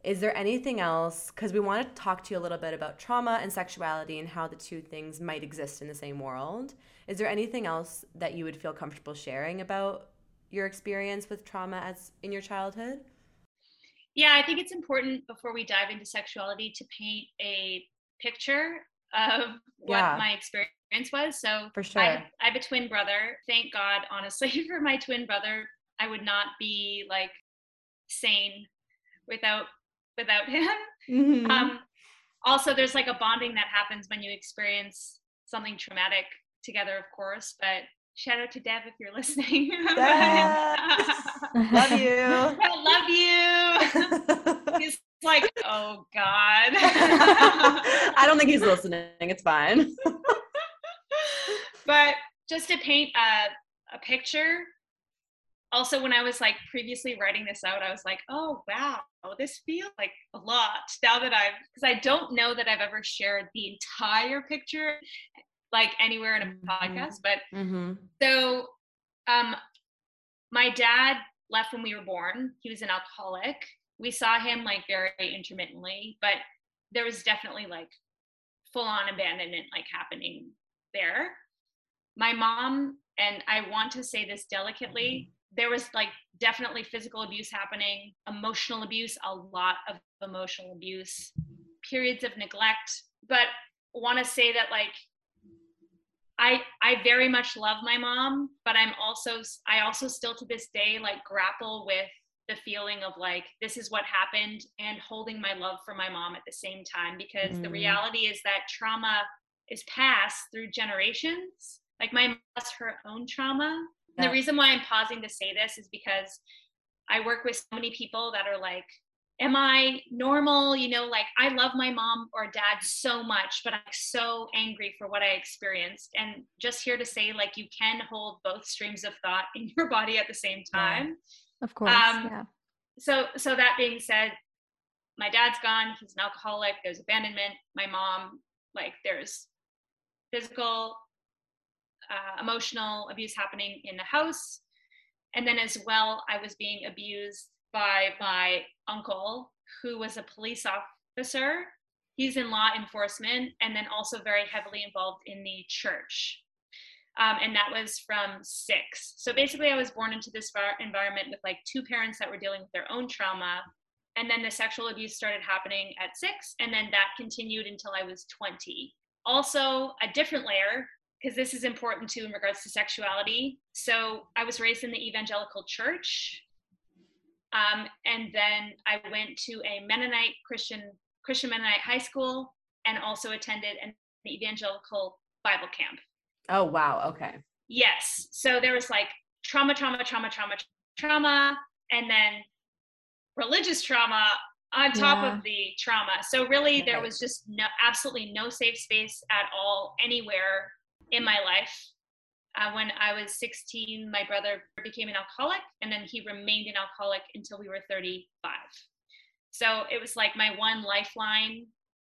Is there anything else? Because we want to talk to you a little bit about trauma and sexuality and how the two things might exist in the same world. Is there anything else that you would feel comfortable sharing about your experience with trauma as in your childhood? Yeah, I think it's important before we dive into sexuality to paint a picture of what yeah. my experience was. So for sure, I, I have a twin brother. Thank God, honestly, <laughs> for my twin brother, I would not be like sane without without him. Mm-hmm. Um, also, there's like a bonding that happens when you experience something traumatic together, of course. But shout out to Dev if you're <laughs> listening. love you. <laughs> I love you. <laughs> he's like, oh God. I don't think he's listening. It's fine. but just to paint a, a picture, also when I was like previously writing this out, I was like, oh wow, this feels like a lot now that I've because I don't know that I've ever shared the entire picture like anywhere in a mm-hmm. podcast. But mm-hmm. so um my dad left when we were born. He was an alcoholic. We saw him like very intermittently, but there was definitely like full on abandonment like happening there. My mom, and I want to say this delicately, mm-hmm. there was like definitely physical abuse happening, emotional abuse, a lot of emotional abuse, periods of neglect. But want to say that like I I very much love my mom, but I'm also I also still to this day like grapple with the feeling of like this is what happened and holding my love for my mom at the same time because mm. the reality is that trauma is passed through generations. Like my mom has her own trauma. Yeah. the reason why I'm pausing to say this is because I work with so many people that are like am I normal? You know, like I love my mom or dad so much, but I'm so angry for what I experienced. And just here to say, like, you can hold both streams of thought in your body at the same time. Yeah, of course. Um, yeah. So, so that being said, my dad's gone. He's an alcoholic. There's abandonment. My mom, like, there's physical, uh, emotional abuse happening in the house. And then as well, I was being abused by my uncle, who was a police officer. He's in law enforcement and then also very heavily involved in the church. Um, and that was from six. So basically, I was born into this environment with like two parents that were dealing with their own trauma. And then the sexual abuse started happening at six. And then that continued until I was 20. Also, a different layer, because this is important too in regards to sexuality. So I was raised in the evangelical church. Um, and then I went to a Mennonite Christian Christian Mennonite high school and also attended an evangelical Bible camp. Oh wow, okay. Yes. So there was like trauma, trauma, trauma, trauma, trauma, and then religious trauma on top yeah. of the trauma. So really there was just no absolutely no safe space at all anywhere in my life uh, when I was 16, my brother became an alcoholic, and then he remained an alcoholic until we were 35. So it was like my one lifeline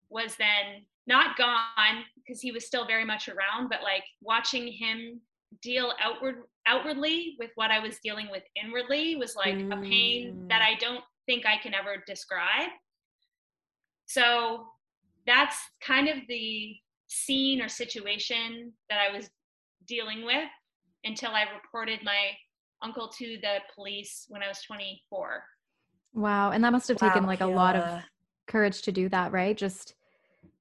was then not gone because he was still very much around, but like watching him deal outward outwardly with what I was dealing with inwardly was like mm. a pain that I don't think I can ever describe. So that's kind of the scene or situation that I was dealing with until I reported my uncle to the police when I was 24. Wow. And that must have taken wow, like a lot of courage to do that, right? Just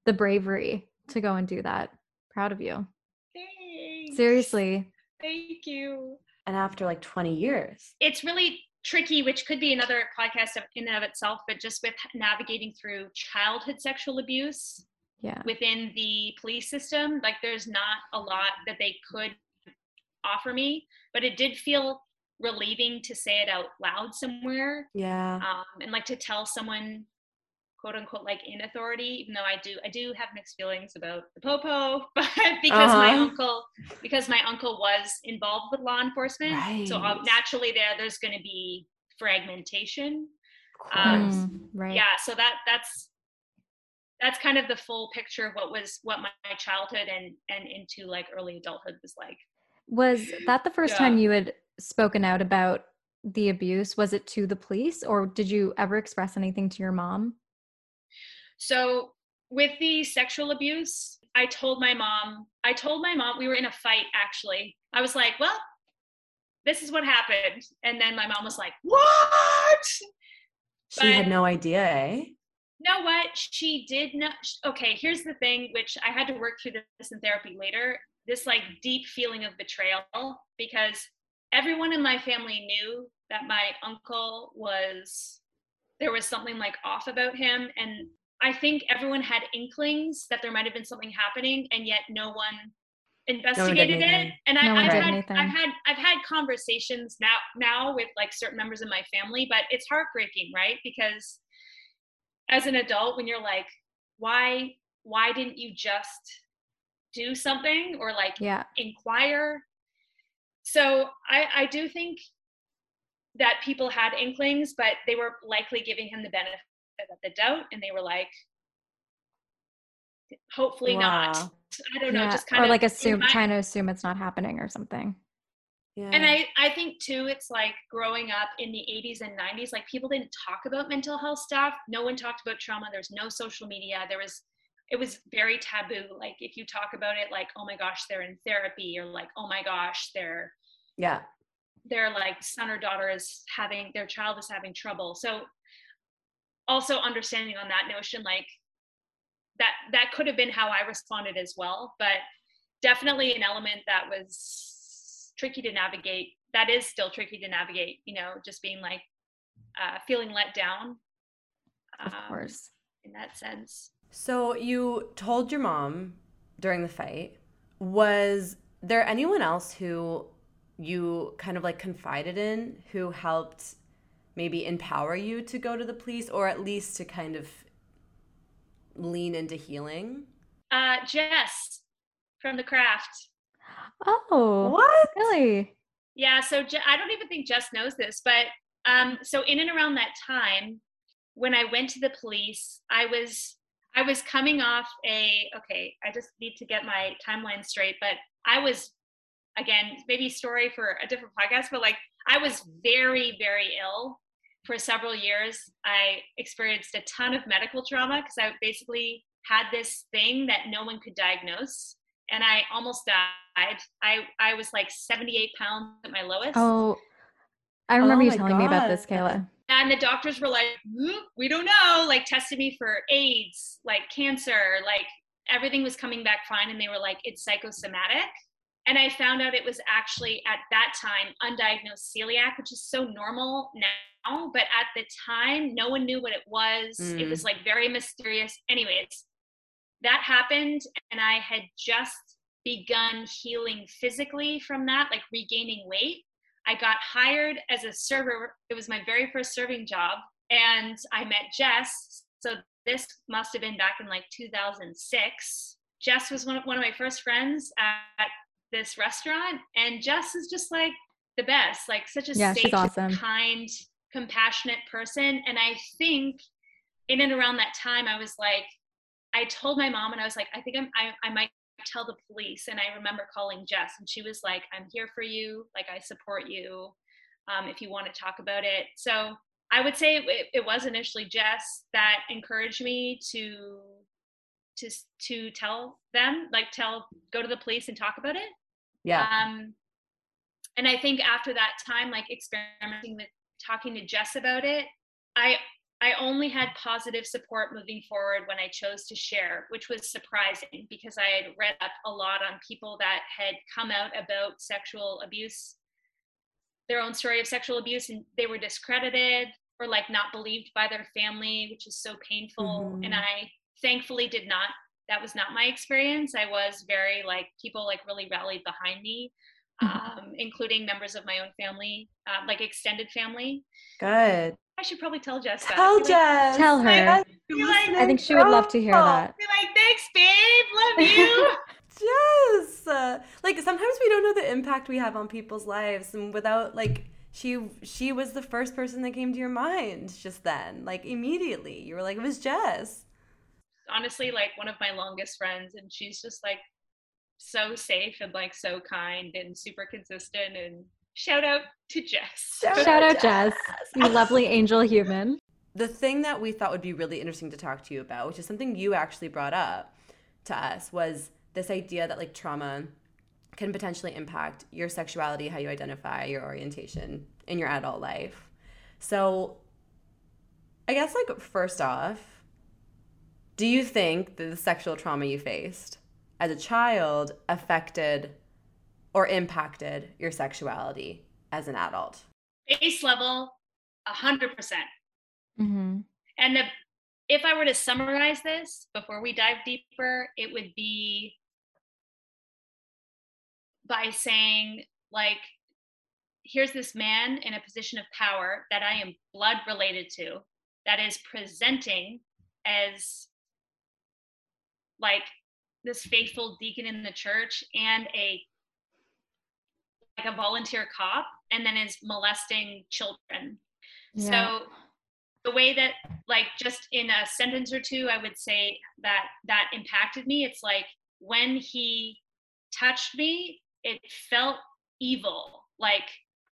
the bravery to go and do that. Proud of you. Thanks. Seriously. Thank you. And after like 20 years. It's really tricky, which could be another podcast in and of itself, but just with navigating through childhood sexual abuse yeah. within the police system. Like there's not a lot that they could offer me, but it did feel relieving to say it out loud somewhere. Yeah. Um, and like to tell someone quote unquote like in authority even though i do i do have mixed feelings about the popo <laughs> but because uh-huh. my uncle because my uncle was involved with law enforcement right. so naturally there there's going to be fragmentation um, mm, right yeah so that that's that's kind of the full picture of what was what my childhood and and into like early adulthood was like was that the first yeah. time you had spoken out about the abuse? Was it to the police or did you ever express anything to your mom? So, with the sexual abuse, I told my mom, I told my mom, we were in a fight actually. I was like, well, this is what happened. And then my mom was like, what? She but, had no idea, eh? Know what? She did not. Okay, here's the thing, which I had to work through this in therapy later. This like deep feeling of betrayal because everyone in my family knew that my uncle was there was something like off about him and I think everyone had inklings that there might have been something happening, and yet no one investigated no one it. And I, have had anything. I've had I've had conversations now now with like certain members of my family, but it's heartbreaking, right? Because as an adult, when you're like, why why didn't you just do something or like yeah. inquire? So I I do think that people had inklings, but they were likely giving him the benefit of the doubt and they were like hopefully wow. not i don't know yeah. just kind or of like assume my, trying to assume it's not happening or something yeah. And I, I think too, it's like growing up in the 80s and 90s, like people didn't talk about mental health stuff. No one talked about trauma. There's no social media. There was, it was very taboo. Like if you talk about it, like, oh my gosh, they're in therapy or like, oh my gosh, they're, yeah, their like son or daughter is having, their child is having trouble. So also understanding on that notion like that that could have been how i responded as well but definitely an element that was tricky to navigate that is still tricky to navigate you know just being like uh, feeling let down um, of course in that sense so you told your mom during the fight was there anyone else who you kind of like confided in who helped maybe empower you to go to the police or at least to kind of lean into healing? Uh, Jess from the craft. Oh, what? Really? Yeah. So Je- I don't even think Jess knows this, but um, so in and around that time, when I went to the police, I was I was coming off a okay. I just need to get my timeline straight, but I was again maybe story for a different podcast, but like I was very very ill for several years, I experienced a ton of medical trauma because I basically had this thing that no one could diagnose. And I almost died. I, I was like 78 pounds at my lowest. Oh, I remember oh you telling God. me about this, Cayla. And the doctors were like, we don't know, like tested me for AIDS, like cancer, like everything was coming back fine. And they were like, it's psychosomatic. And I found out it was actually at that time undiagnosed celiac, which is so normal now. But at the time, no one knew what it was. Mm. It was like very mysterious. Anyways, that happened. And I had just begun healing physically from that, like regaining weight. I got hired as a server. It was my very first serving job. And I met Jess. So this must have been back in like 2006. Jess was one of, one of my first friends at this restaurant and Jess is just like the best, like such a yeah, safe, awesome. kind, compassionate person. And I think in and around that time, I was like, I told my mom and I was like, I think I'm, I, I might tell the police. And I remember calling Jess and she was like, I'm here for you. Like, I support you um, if you want to talk about it. So I would say it, it was initially Jess that encouraged me to to to tell them like tell go to the police and talk about it yeah um and i think after that time like experimenting with talking to jess about it i i only had positive support moving forward when i chose to share which was surprising because i had read up a lot on people that had come out about sexual abuse their own story of sexual abuse and they were discredited or like not believed by their family which is so painful. Mm-hmm. and i thankfully did not. That was not my experience. I was very like people like really rallied behind me mm-hmm. um, including members of my own family uh, like extended family. Good i should probably tell jess that. tell jess like, tell her. like, i think she would love to hear that. be like thanks babe. Love you. <laughs> Jess, uh, like sometimes we don't know the impact we have on people's lives and without like she she was the first person that came to your mind just then like immediately. You were like it was jess. Honestly like one of my longest friends and she's just like so safe and like so kind and super consistent and Shout out to Jess. Shout, Shout out, Jess. You lovely angel human. The thing that we thought would be really interesting to talk to you about, which is something you actually brought up to us, was this idea that like trauma can potentially impact your sexuality, how you identify, your orientation in your adult life. So, I guess, like, first off, do you think that the sexual trauma you faced as a child affected or impacted your sexuality as an adult? Base level, 100%. percent mm hmm And the, if I were to summarize this before we dive deeper, it would be by saying, like, here's this man in a position of power that I am blood related to that is presenting as like this faithful deacon in the church and a like a volunteer cop and then is molesting children. Yeah. So the way that like just in a sentence or two I would say that that impacted me it's like when he touched me it felt evil like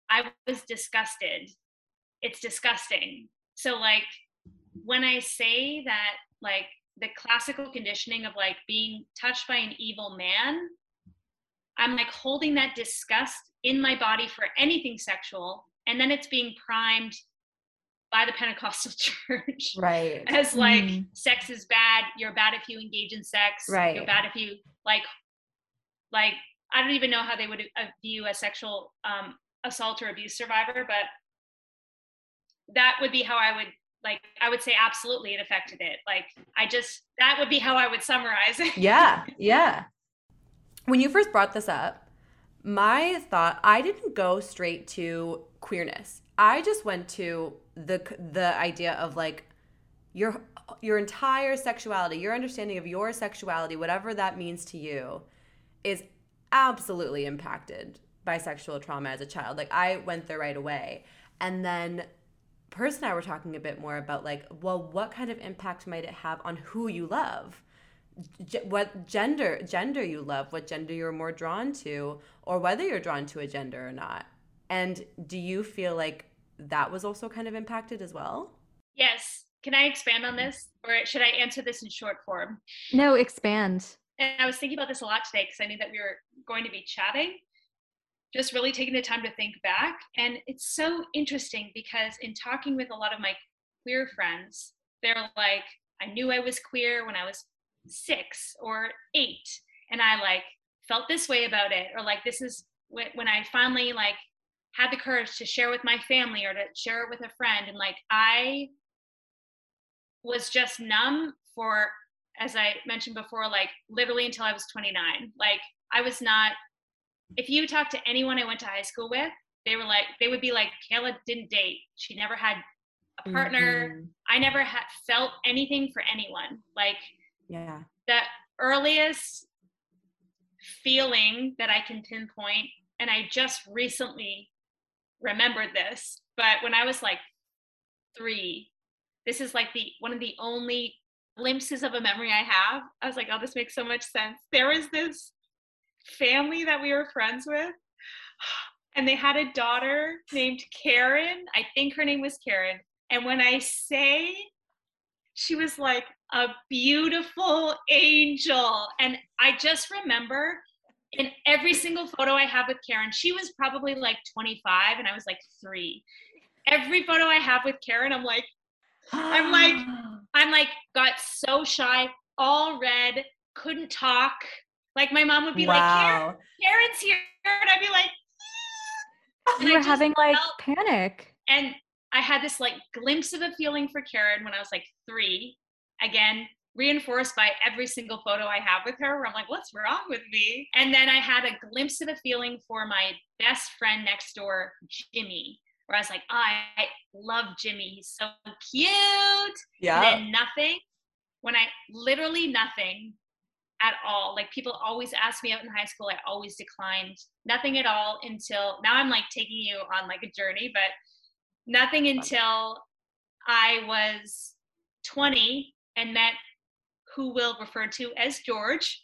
I was disgusted. It's disgusting. So like when I say that like the classical conditioning of like being touched by an evil man, I'm like holding that disgust in my body for anything sexual and then it's being primed by the Pentecostal <laughs> church. Right. As like mm. sex is bad, you're bad if you engage in sex. Right. You're bad if you like like I don't even know how they would uh, view a sexual um, assault or abuse survivor, but that would be how I would like I would say absolutely it affected it. Like I just that would be how I would summarize it. yeah. <laughs> Yeah. When you first brought this up, my thought I didn't go straight to queerness. I just went to the the idea of like your your entire sexuality, your understanding of your sexuality, whatever that means to you, is absolutely impacted by sexual trauma as a child. Like I went there right away. And then Pers and I were talking a bit more about like, well, what kind of impact might it have on who you love? G- what gender gender you love, what gender you're more drawn to, or whether you're drawn to a gender or not. And do you feel like that was also kind of impacted as well? Yes. Can I expand on this, or should I answer this in short form? No, expand. And I was thinking about this a lot today because I knew that we were going to be chatting just really taking the time to think back. And it's so interesting because in talking with a lot of my queer friends, they're like, I knew I was queer when I was six or eight. And I like felt this way about it. Or like, this is when I finally like had the courage to share with my family or to share it with a friend. And like, I was just numb for, as I mentioned before, like literally until I was 29. Like, I was not if you talk to anyone I went to high school with, they were like, they would be like, Cayla didn't date. She never had a partner. Mm-hmm. I never had felt anything for anyone. Like, yeah, the earliest feeling that I can pinpoint, and I just recently remembered this, but when I was like three, this is like the one of the only glimpses of a memory I have. I was like, oh, this makes so much sense. There was this family that we were friends with and they had a daughter named Karen. I think her name was Karen. And when I say she was like a beautiful angel, and I just remember in every single photo I have with Karen, she was probably like 25 and I was like three. Every photo I have with Karen, I'm like, I'm <gasps> like, I'm like, got so shy, all red, couldn't talk, like my mom would be wow. like, Karen, Karen's here. And I'd be like, ah. you were having like panic. And I had this like glimpse of a feeling for Karen when I was like three. Again, reinforced by every single photo I have with her, where I'm like, what's wrong with me? And then I had a glimpse of a feeling for my best friend next door, Jimmy, where I was like, oh, I love Jimmy. He's so cute. Yeah. And then nothing. When I literally nothing at all. Like people always asked me out in high school. I always declined nothing at all until now I'm like taking you on like a journey, but nothing until I was 20 and met who will refer to as George.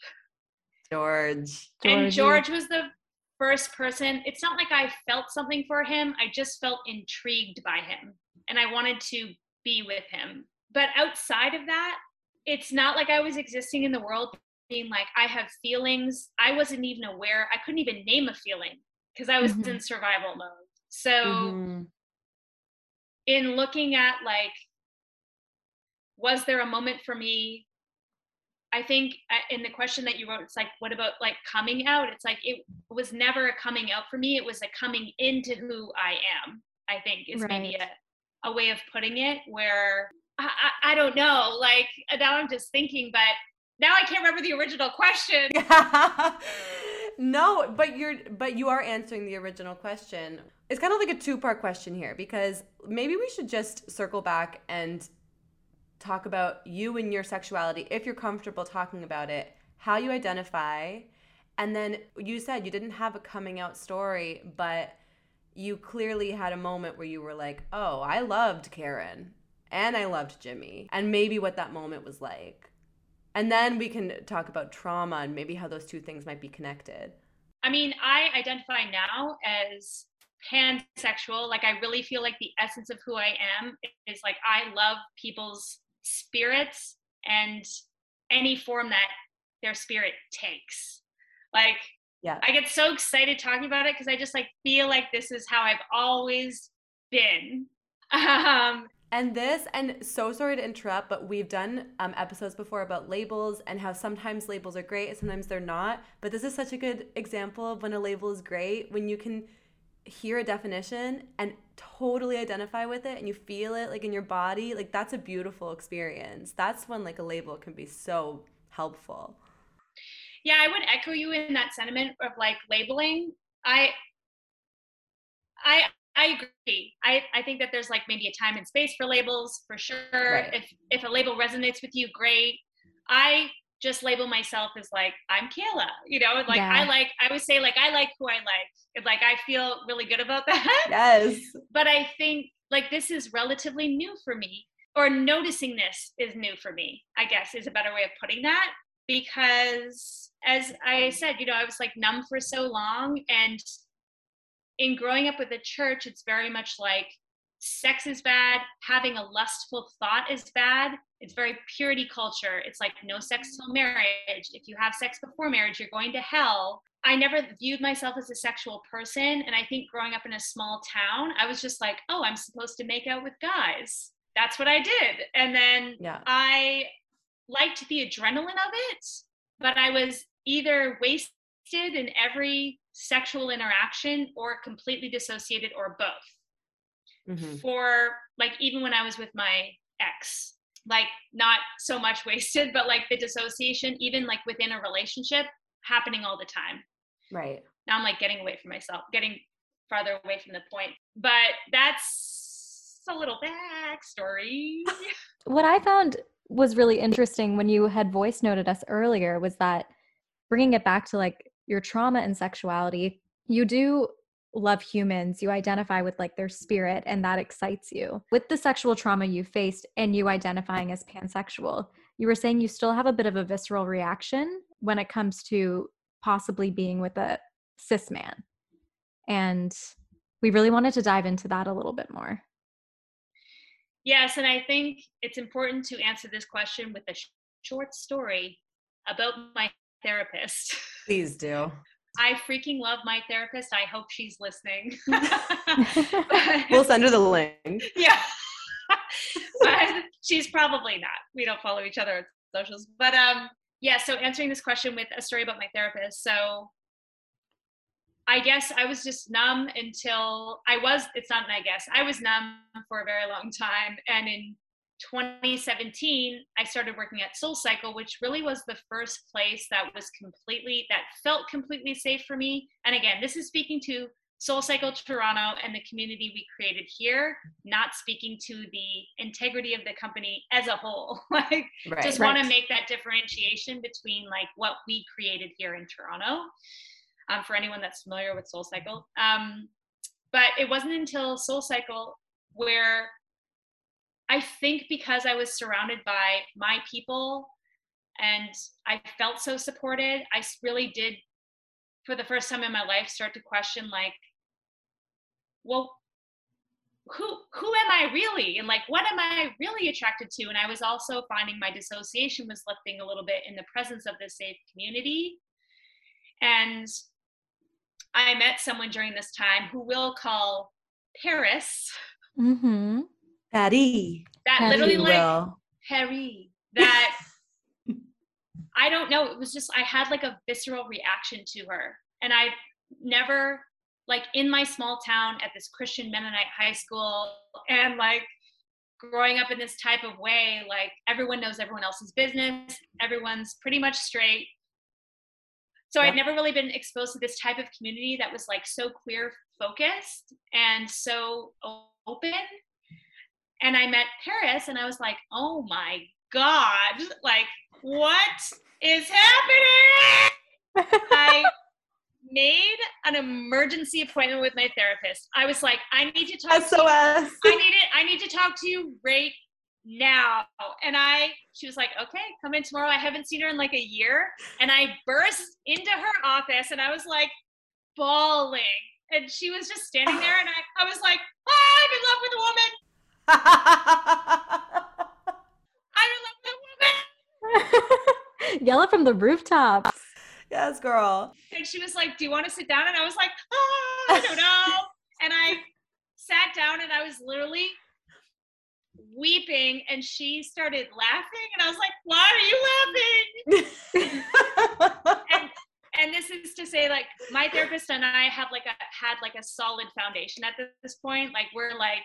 George. And George was the first person. It's not like I felt something for him. I just felt intrigued by him and I wanted to be with him. But outside of that, it's not like I was existing in the world being like, I have feelings. I wasn't even aware. I couldn't even name a feeling because I was mm-hmm. in survival mode. So, mm-hmm. in looking at like, was there a moment for me I think uh, in the question that you wrote, it's like, what about like coming out? It's like, it was never a coming out for me. It was a coming into who I am, I think is right. maybe a, a way of putting it where I, I, I, don't know. Like now I'm just thinking, but now I can't remember the original question. <laughs> no, but you're, but you are answering the original question. It's kind of like a two part question here because maybe we should just circle back and talk about you and your sexuality if you're comfortable talking about it, how you identify. And then you said you didn't have a coming out story, but you clearly had a moment where you were like, oh, I loved Karen and I loved Jimmy, and maybe what that moment was like. And then we can talk about trauma and maybe how those two things might be connected. I mean, I identify now as pansexual. Like, I really feel like the essence of who I am is like, I love people's spirits and any form that their spirit takes. Like, yeah, I get so excited talking about it because I just like feel like this is how I've always been. <laughs> Um, and this, and so sorry to interrupt, but we've done um, episodes before about labels and how sometimes labels are great and sometimes they're not. But this is such a good example of when a label is great, when you can hear a definition and totally identify with it and you feel it like in your body like that's a beautiful experience. That's when like a label can be so helpful. Yeah i would echo you in that sentiment of like labeling. I i i agree. I i think that there's like maybe a time and space for labels for sure. Right. if if a label resonates with you great. I just label myself as like I'm Cayla, you know, like yeah. I like I would say like I like who I like. And Like I feel really good about <laughs> that. Yes. but I think like this is relatively new for me or noticing this is new for me. I guess is a better way of putting that because as I said, you know, I was like numb for so long and in growing up with the church it's very much like sex is bad, having a lustful thought is bad. It's very purity culture. It's like no sex till marriage. If you have sex before marriage, you're going to hell. I never viewed myself as a sexual person. And I think growing up in a small town, I was just like, oh, I'm supposed to make out with guys. That's what I did. And then yeah. I liked the adrenaline of it, but I was either wasted in every sexual interaction or completely dissociated or both mm-hmm. for like even when I was with my ex, like not so much <laughs> wasted, but like the dissociation, even like within a relationship, happening all the time. Right. Now I'm like getting away from myself, getting farther away from the point. But that's a little backstory. <laughs> what I found was really interesting when you had voice noted us earlier was that bringing it back to like your trauma and sexuality, you do love humans, you identify with like their spirit, and that excites you. With the sexual trauma you faced and you identifying as pansexual, you were saying you still have a bit of a visceral reaction when it comes to possibly being with a cis man. And we really wanted to dive into that a little bit more. Yes, and I think it's important to answer this question with a sh- short story about my therapist. Please do. I freaking love my therapist. I hope she's listening. <laughs> <laughs> we'll send her the link. Yeah. <laughs> but she's probably not. We don't follow each other on socials. But um yeah, so answering this question with a story about my therapist. So I guess I was just numb until I was it's not I guess. I was numb for a very long time and in 2017 i started working at SoulCycle which really was the first place that was completely that felt completely safe for me. And again this is speaking to SoulCycle toronto and the community we created here not speaking to the integrity of the company as a whole. <laughs> Like right, just right. want to make that differentiation between like what we created here in toronto um, for anyone that's familiar with SoulCycle um, but it wasn't until SoulCycle where I think because I was surrounded by my people and I felt so supported, I really did for the first time in my life start to question like well who who am i really? And like what am i really attracted to? And i was also finding my dissociation was lifting a little bit in the presence of this safe community. And i met someone during this time who will call paris Mm-hmm. Patty. that Patty literally like Will. Harry <laughs> that I don't know. It was just I had like a visceral reaction to her, and I never like in my small town at this Christian Mennonite high school, and like growing up in this type of way, like everyone knows everyone else's business, everyone's pretty much straight. So Yeah. I'd never really been exposed to this type of community that was like so queer focused and so open and I met Paris and I was like, oh my God, like, what is happening? <laughs> I made an emergency appointment with my therapist. I was like, I need to talk to you. I need it. I need to talk to you right now. And I, she was like, okay, come in tomorrow. I haven't seen her in like a year. And I burst into her office and I was like bawling. And she was just standing <sighs> there and I, I was like, oh, I'm in love with a woman. I'm love with woman. Yell it from the rooftops. yes, girl. And she was like, do you want to sit down? And I was like, oh, I don't know. <laughs> and I sat down and I was literally weeping and she started laughing and I was like, why are you laughing? <laughs> and and this is to say like my therapist and I have like a had like a solid foundation at this point. Like we're like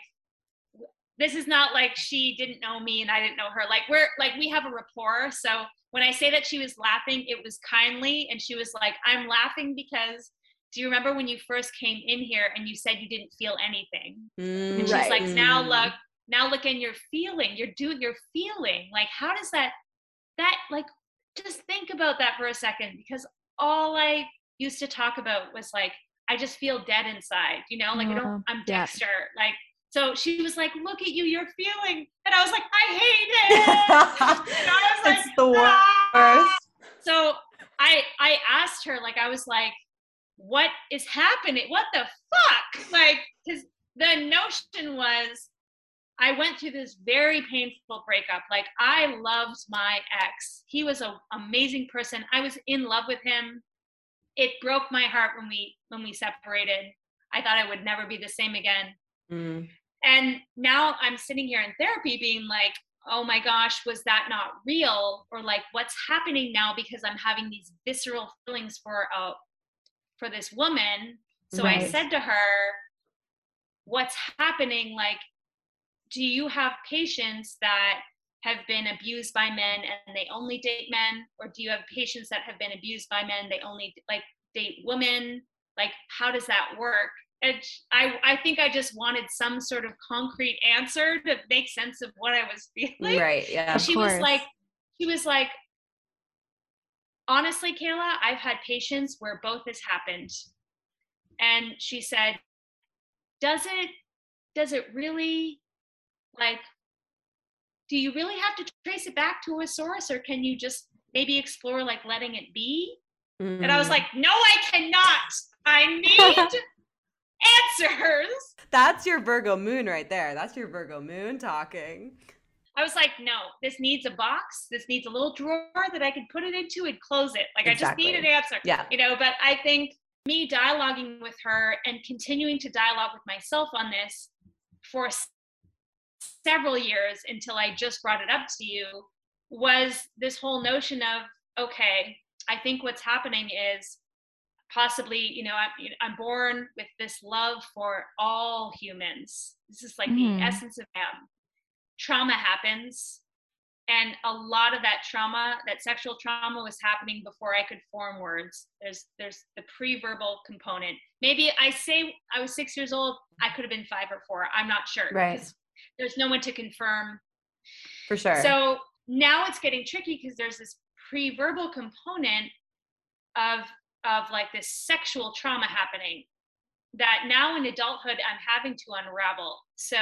this is not like she didn't know me and I didn't know her. Like we're like we have a rapport. So when I say that she was laughing, it was kindly and she was like, I'm laughing because do you remember when you first came in here and you said you didn't feel anything? And she's mm, like, now mm. look, now look and you're feeling, you're doing you're feeling. Like how does that that like just think about that for a second because all I used to talk about was like I just feel dead inside, you know, like I don't uh-huh. I'm yeah. Dexter. Like so she was like, look at you, you're feeling and I was like, I hate it. <laughs> and I was like, it's the "Ah." So I I asked her like I was like, what is happening? What the fuck? Like, because the notion was I went through this very painful breakup. Like I loved my ex. He was an amazing person. I was in love with him. It broke my heart when we when we separated. I thought I would never be the same again. Mm. And now I'm sitting here in therapy being like, oh my gosh, was that not real? Or like, what's happening now because I'm having these visceral feelings for uh, for this woman. So I said to her, what's happening? Like, do you have patients that have been abused by men and they only date men? Or do you have patients that have been abused by men, they only like date women? Like, how does that work? And I, I think I just wanted some sort of concrete answer to make sense of what I was feeling. right. Yeah. She was like, she was like, honestly, Cayla, I've had patients where both has happened. And she said, does it, does it really like, do you really have to trace it back to a source or can you just maybe explore like letting it be? And I was Mm. like, no, I cannot. I <laughs> need answers. <laughs> that's your Virgo moon right there. That's your Virgo moon talking. I was like, no, this needs a box. This needs a little drawer that I could put it into and close it. Like, I just need an answer. Yeah. You know, but I think me dialoguing with her and continuing to dialogue with myself on this for several years until I just brought it up to you was this whole notion of, okay, I think what's happening is possibly, you know, I'm, I'm born with this love for all humans. This is like Mhm. the essence of them. Trauma happens. And a lot of that trauma, that sexual trauma was happening before I could form words. There's there's the pre-verbal component. Maybe I say I was six years old, I could have been five or four. I'm not sure. Right. There's no one to confirm For sure. so now it's getting tricky because there's this pre-verbal component of of like this sexual trauma happening that now in adulthood I'm having to unravel. So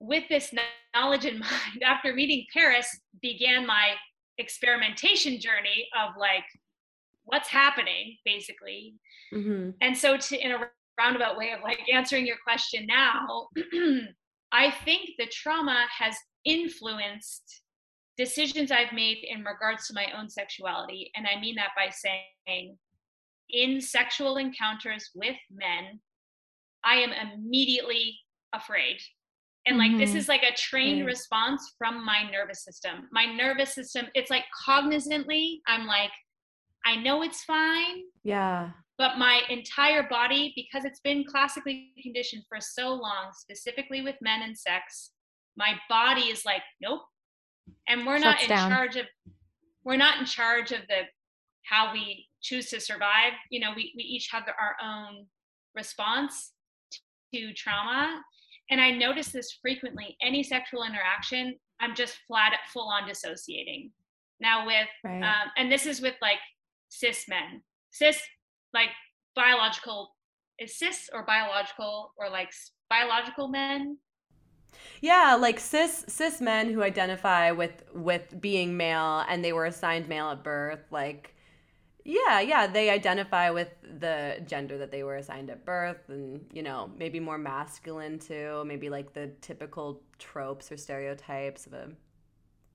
with this knowledge in <laughs> mind, after meeting Paris, began my experimentation journey of like what's happening basically mm-hmm. and so to in a roundabout way of like answering your question now <clears throat> i think the trauma has influenced decisions i've made in regards to my own sexuality. And i mean that by saying in sexual encounters with men i am immediately afraid. And like mm-hmm. this is like a trained response from my nervous system. My nervous system it's like cognizantly i'm like i know it's fine yeah. but my entire body because it's been classically conditioned for so long specifically with men and sex my body is like nope and we're not in down. charge of we're not in charge of the how we choose to survive you know we, we each have our own response to trauma and I notice this frequently. Any sexual interaction, I'm just flat full on dissociating. Now with, right. um, and this is with like cis men, cis like biological, is cis or biological or like biological men? Yeah, like cis cis men who identify with with being male and they were assigned male at birth, like yeah, yeah, they identify with the gender that they were assigned at birth and, you know, maybe more masculine too, maybe like the typical tropes or stereotypes of a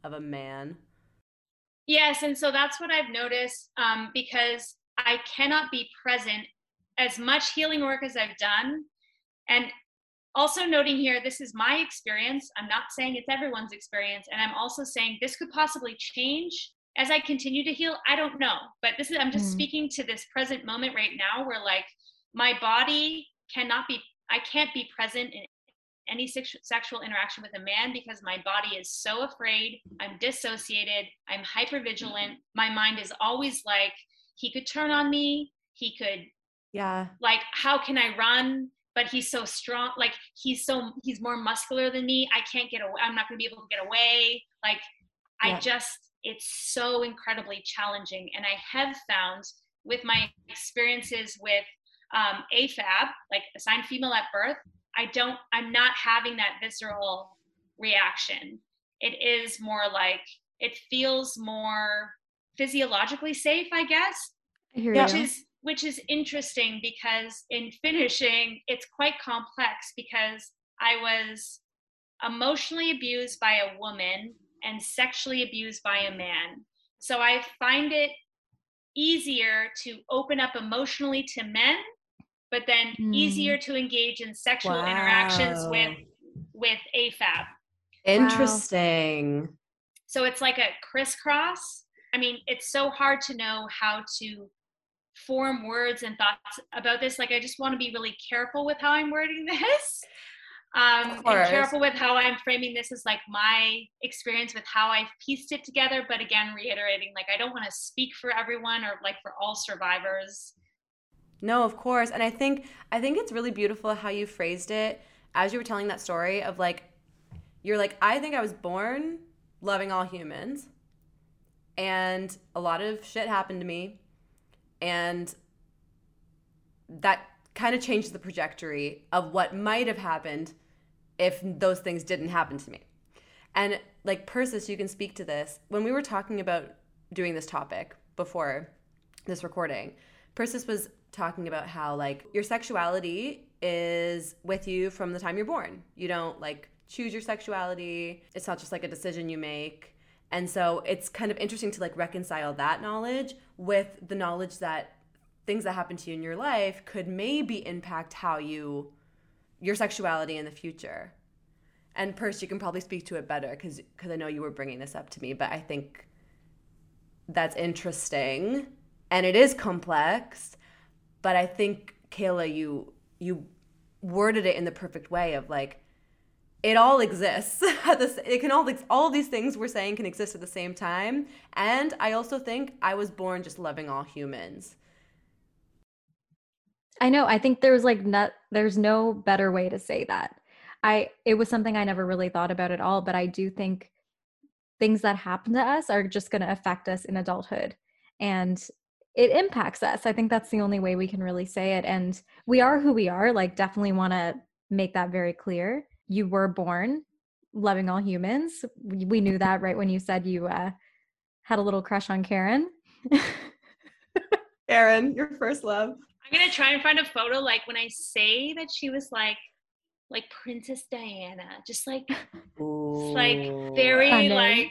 of a man. Yes, and so that's what I've noticed um, because I cannot be present as much healing work as I've done. And also noting here, this is my experience. I'm not saying it's everyone's experience. And I'm also saying this could possibly change as I continue to heal, I don't know. But this is, I'm just mm. speaking to this present moment right now where like my body cannot be, I can't be present in any sexual interaction with a man because my body is so afraid. I'm dissociated. I'm hyper vigilant. My mind is always like, he could turn on me. He could, yeah. Like, how can I run? But he's so strong. Like, he's so, he's more muscular than me. I can't get away. I'm not going to be able to get away. Like, yeah. I just, it's so incredibly challenging. And I have found with my experiences with um, AFAB, like assigned female at birth, I don't, I'm not having that visceral reaction. It is more like, it feels more physiologically safe, I guess. I hear which you. is which is interesting because in finishing, it's quite complex because I was emotionally abused by a woman and sexually abused by a man. So I find it easier to open up emotionally to men, but then mm. easier to engage in sexual wow. interactions with with AFAB. Interesting. Wow. So it's like a crisscross. I mean, it's so hard to know how to form words and thoughts about this. Like, I just want to be really careful with how I'm wording <laughs> this um, and careful with how I'm framing this as like my experience with how I've pieced it together. But again, reiterating, like, I don't want to speak for everyone or like for all survivors. No, of course. And I think, I think it's really beautiful how you phrased it as you were telling that story of like, you're like, I think I was born loving all humans. And a lot of shit happened to me. And that kind of changed the trajectory of what might have happened if those things didn't happen to me. And like Persis, you can speak to this. When we were talking about doing this topic before this recording, Persis was talking about how like your sexuality is with you from the time you're born. You don't like choose your sexuality. It's not just like a decision you make. And so it's kind of interesting to like reconcile that knowledge with the knowledge that things that happen to you in your life could maybe impact how you your sexuality in the future. And Pers, you can probably speak to it better because because I know you were bringing this up to me, but I think that's interesting and it is complex. But I think Cayla, you you worded it in the perfect way of like it all exists <laughs> it can all all these things we're saying can exist at the same time and i also think i was born just loving all humans I know. I think there's like not there's no better way to say that. I it was something I never really thought about at all, but I do think things that happen to us are just going to affect us in adulthood and it impacts us. I think that's the only way we can really say it and we are who we are. Like definitely want to make that very clear. You were born loving all humans. We knew that right when you said you uh, had a little crush on Karen. <laughs> Erin, your first love. I'm gonna try and find a photo like when I say that she was like like Princess Diana, just like <laughs> Ooh, like very Stunning. like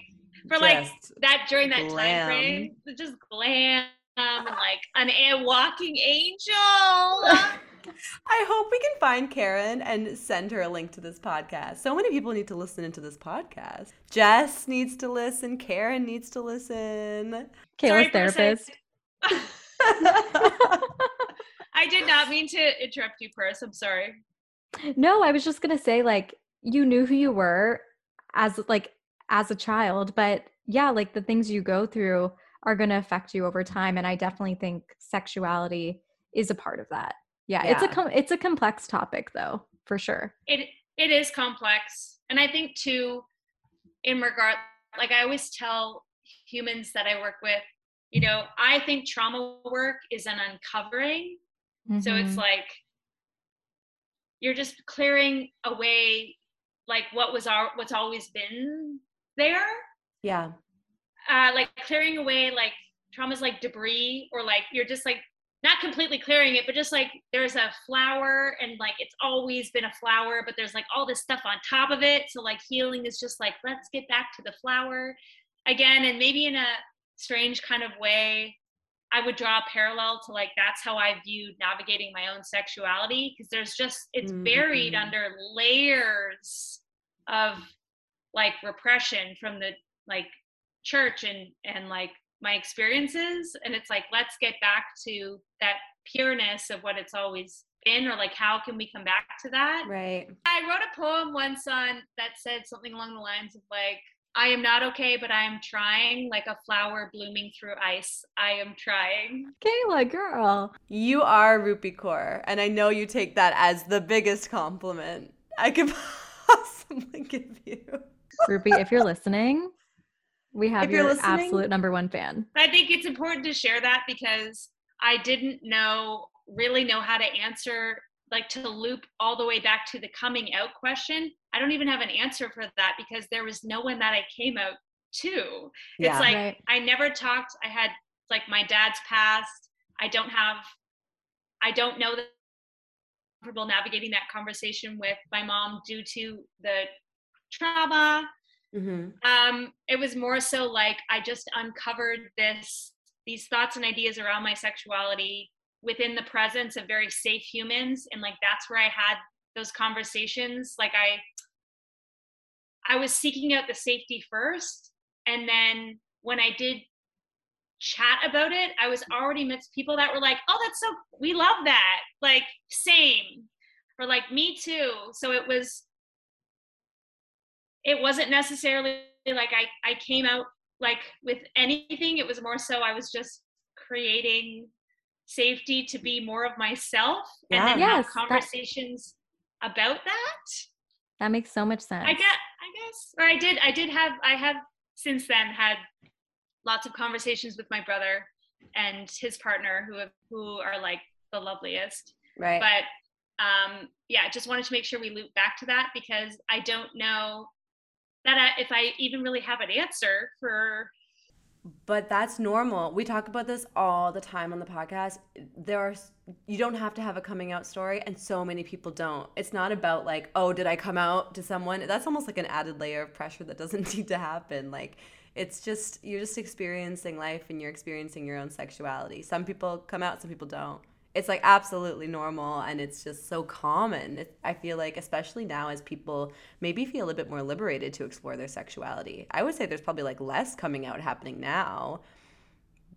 for like just that during that glam. time frame, just glam and like an a walking angel. <laughs> I hope we can find Karen and send her a link to this podcast. So many people need to listen into this podcast. Jess needs to listen. Karen needs to listen. Cayla's Sorry therapist. <laughs> I did not mean to interrupt you, Paris. I'm sorry. No, I was just gonna say like you knew who you were as like as a child, but yeah, like the things you go through are gonna affect you over time, and I definitely think sexuality is a part of that. Yeah, it's a com- it's a complex topic though, for sure. It it is complex, and I think too, in regard, like I always tell humans that I work with, you know, I think trauma work is an uncovering. So it's Mhm. like you're just clearing away like what was our what's always been there. yeah. Uh like clearing away like trauma's like debris or like you're just like not completely clearing it, but just like there's a flower and like it's always been a flower, but there's like all this stuff on top of it. So like healing is just like let's get back to the flower again and maybe in a strange kind of way I would draw a parallel to like that's how I viewed navigating my own sexuality because there's just it's buried Mhm. under layers of like repression from the like church and and like my experiences and it's like let's get back to that pureness of what it's always been or like how can we come back to that Right. I wrote a poem once on that said something along the lines of like, I am not okay, but I am trying, like a flower blooming through ice. I am trying. Cayla, girl. You are Rupi Kaur, and I know you take that as the biggest compliment I could <laughs> possibly give you. Rupi, if you're listening, we have If your absolute number one fan. I think it's important to share that because I didn't know, really know how to answer, like to loop all the way back to the coming out question. I don't even have an answer for that because there was no one that I came out to. Yeah. It's like Right. I never talked. I had like my dad's past. I don't have. I don't know that I'm comfortable navigating that conversation with my mom due to the trauma. Hmm Um, it was more so like I just uncovered this these thoughts and ideas around my sexuality within the presence of very safe humans, and like that's where I had those conversations. Like I I was seeking out the safety first. And then when I did chat about it, I was already amidst people that were like, oh, that's so, we love that. Like, same. Or like, me too. So it was, it wasn't necessarily like I, I came out like with anything. It was more so I was just creating safety to be more of myself and then Yeah. have Yes, that- conversations about that. That makes so much sense. I get, I guess, or I did, I did have, I have since then had lots of conversations with my brother and his partner, who have, who are like the loveliest. Right. But um, yeah, just wanted to make sure we loop back to that because I don't know that I, if I even really have an answer for. But that's normal. We talk about this all the time on the podcast. There are you don't have to have a coming out story and so many people don't. It's not about like, "Oh, did I come out to someone?" That's almost like an added layer of pressure that doesn't <laughs> need to happen. Like it's just you're just experiencing life and you're experiencing your own sexuality. Some people come out, some people don't. It's like absolutely normal and it's just so common. It, I feel like especially now as people maybe feel a bit more liberated to explore their sexuality. I would say there's probably like less coming out happening now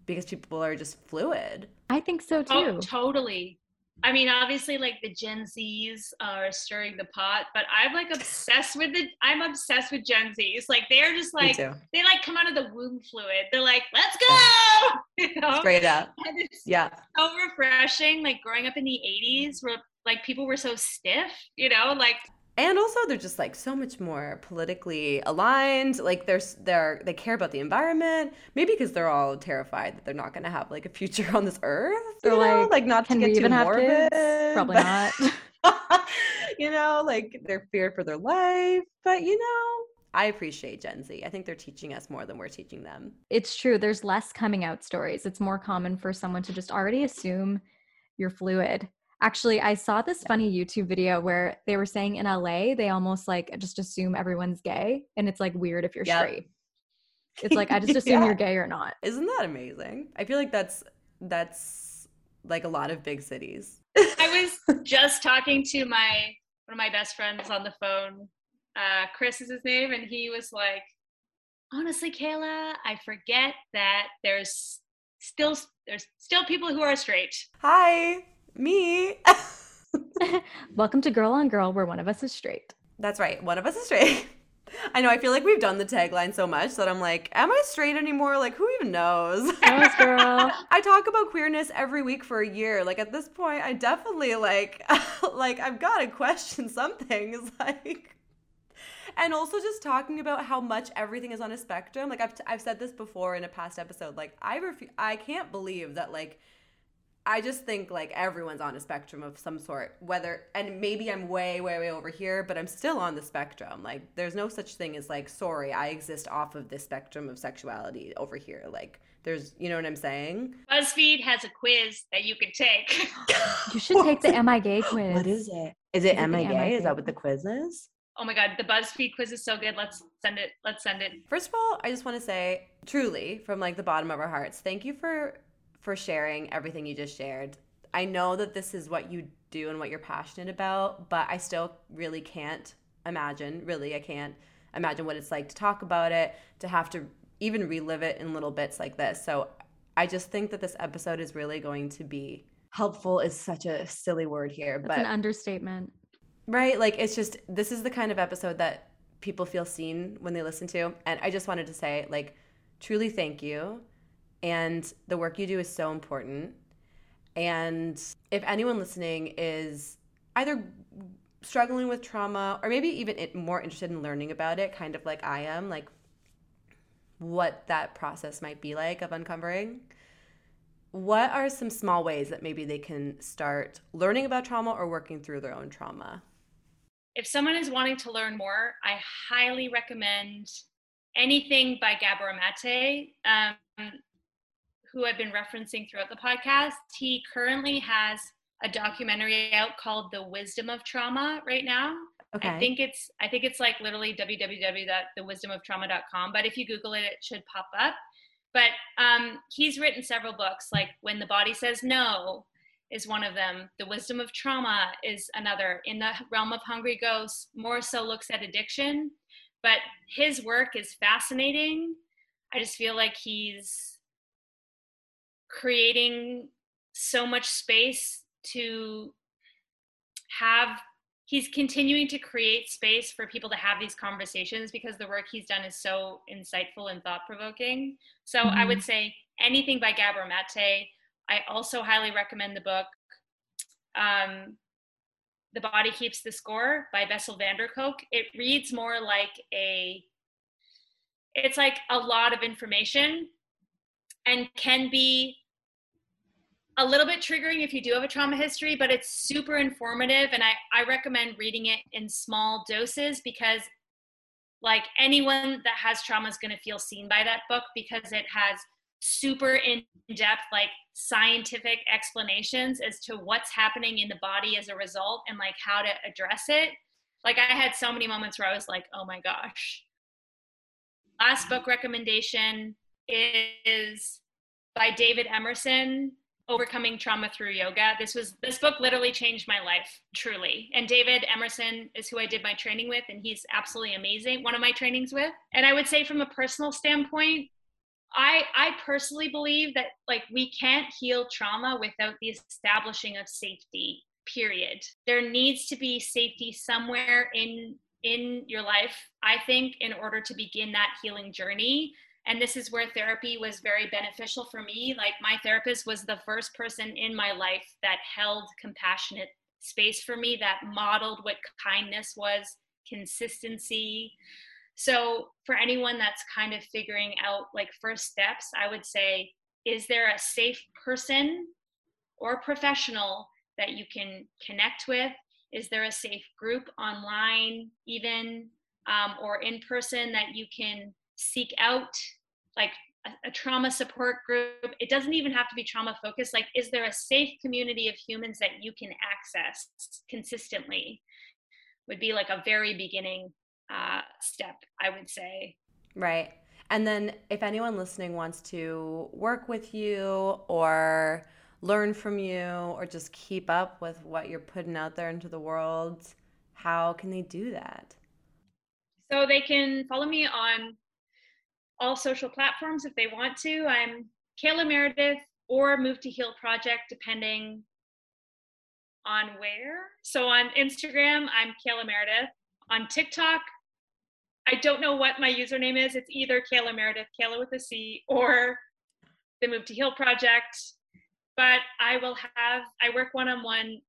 because people are just fluid. I think so oh, too. Oh, totally. I mean, obviously, like the Gen Zs are stirring the pot, but I'm like obsessed with it. I'm obsessed with Gen Zs. Like they're just like they like come out of the womb fluid. They're like, let's go. <laughs> You know? Straight up. Yeah. so refreshing. Like growing up in the '80s, where like people were so stiff. You know, like And also they're just like so much more politically aligned. Like they're they're they care about the environment. Maybe because they're all terrified that they're not going to have like a future <laughs> on this earth. They're like, like not to get even too have morbid. kids? Probably <laughs> not. you know, like they're feared for their life. But you know, I appreciate Gen Z. I think they're teaching us more than we're teaching them. It's true. There's less coming out stories. It's more common for someone to just already assume you're fluid. Actually, I saw this funny YouTube video where they were saying in LA, they almost like just assume everyone's gay. And it's like weird if you're yep. straight. It's like, I just <laughs> assume yeah. you're gay or not. Isn't that amazing? I feel like that's, that's like a lot of big cities. I was <laughs> just talking to my, one of my best friends on the phone uh, Chris is his name, and he was like, honestly, Cayla, I forget that there's still there's still people who are straight. Hi, me. <laughs> Welcome to Girl on Girl, where one of us is straight. That's right, one of us is straight. <laughs> I know. I feel like we've done the tagline so much that I'm like, am I straight anymore? Like, who even knows? <laughs> Knows, girl. I talk about queerness every week for a year. Like at this point, I definitely like, like I've got to question some things. Like, and also just talking about how much everything is on a spectrum. Like I've, t- I've said this before in a past episode. Like I refu- I can't believe that like I just think like everyone's on a spectrum of some sort. Whether and maybe I'm way way way over here, but I'm still on the spectrum. Like there's no such thing as like sorry, I exist off of this spectrum of sexuality over here. Like there's you know what I'm saying? BuzzFeed has a quiz that you can take. <laughs> you should take the <laughs> Am I Gay quiz. What is it? Is it Am I Gay? Is that what the quiz is? oh my god the buzzfeed quiz is so good let's send it let's send it first of all i just want to say truly from like the bottom of our hearts thank you for for sharing everything you just shared i know that this is what you do and what you're passionate about but i still really can't imagine really i can't imagine what it's like to talk about it to have to even relive it in little bits like this so i just think that this episode is really going to be helpful is such a silly word here That's but an understatement Right? Like it's just this is the kind of episode that people feel seen when they listen to. And I just wanted to say like truly thank you. And the work you do is so important. And if anyone listening is either struggling with trauma or maybe even more interested in learning about it, kind of like I am, like what that process might be like of uncovering, what are some small ways that maybe they can start learning about trauma or working through their own trauma? if someone is wanting to learn more, I highly recommend anything by Gabor Mate, um, who I've been referencing throughout the podcast. He currently has a documentary out called The Wisdom of Trauma right now. Okay. I think it's I think it's like literally www.thewisdomoftrauma.com. But if you Google it, it should pop up. But um, he's written several books like When the Body Says No, is one of them. The wisdom of trauma is another. In the realm of Hungry Ghosts, more so looks at addiction, but his work is fascinating. I just feel like he's creating so much space to have he's continuing to create space for people to have these conversations because the work he's done is so insightful and thought provoking. So mm-hmm. I would say anything by Gabor Mate I also highly recommend the book um, The Body Keeps the Score by Bessel van der Kolk. It reads more like a, it's like a lot of information and can be a little bit triggering if you do have a trauma history, but it's super informative. And I, I recommend reading it in small doses because like anyone that has trauma is going to feel seen by that book because it has super in depth, like scientific explanations as to what's happening in the body as a result and like how to address it. Like I had so many moments where I was like, oh my gosh. Last book recommendation is by David Emerson, Overcoming Trauma Through Yoga. This was this book literally changed my life, truly. And David Emerson is who I did my training with, and he's absolutely amazing. One of my trainings with. And I would say from a personal standpoint, I I personally believe that like we can't heal trauma without the establishing of safety. Period. There needs to be safety somewhere in in your life, I think, in order to begin that healing journey. And this is where therapy was very beneficial for me. Like my therapist was the first person in my life that held compassionate space for me, that modeled what kindness was, consistency, so, for anyone that's kind of figuring out like first steps, I would say, is there a safe person or professional that you can connect with? Is there a safe group online, even? um, or in person that you can seek out like a, a trauma support group. It doesn't even have to be trauma focused. Like is there a safe community of humans that you can access consistently? Would be like a very beginning uh, step i would say. Right. And then if anyone listening wants to work with you or learn from you or just keep up with what you're putting out there into the world how can they do that? So they can follow me on all social platforms if they want to. I'm Cayla Meredith or Move to Heal Project, depending on where. So on Instagram, I'm Cayla Meredith. On TikTok, I don't know what my username is. It's either Cayla Meredith, Cayla with a C, or the Move to Heal Project. But I will have, I work one on one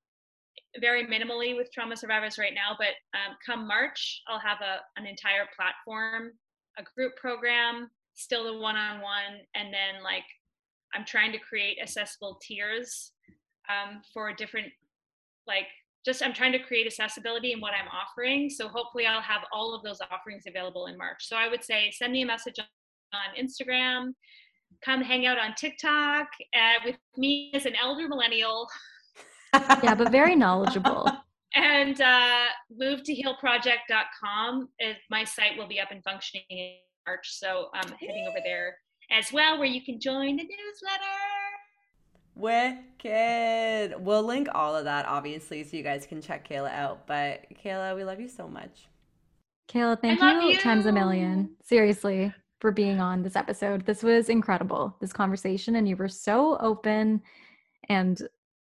very minimally with trauma survivors right now. But um, come March, I'll have a, an entire platform a group program, still the one on one, and then like I'm trying to create accessible tiers um, for different like just I'm trying to create accessibility in what I'm offering. So hopefully I'll have all of those offerings available in March. So I would say send me a message on Instagram, come hang out on TikTok uh, with me as an elder millennial. <laughs> yeah, but very knowledgeable. <laughs> and uh, move to healproject.com is my site will be up and functioning in march. So i'm heading over there as well where you can join the newsletter. Wicked. We'll link all of that obviously so you guys can check Cayla out. But Cayla we love you so much. Cayla thank you, you. times a million. Seriously for being on this episode. This was incredible this conversation and you were so open and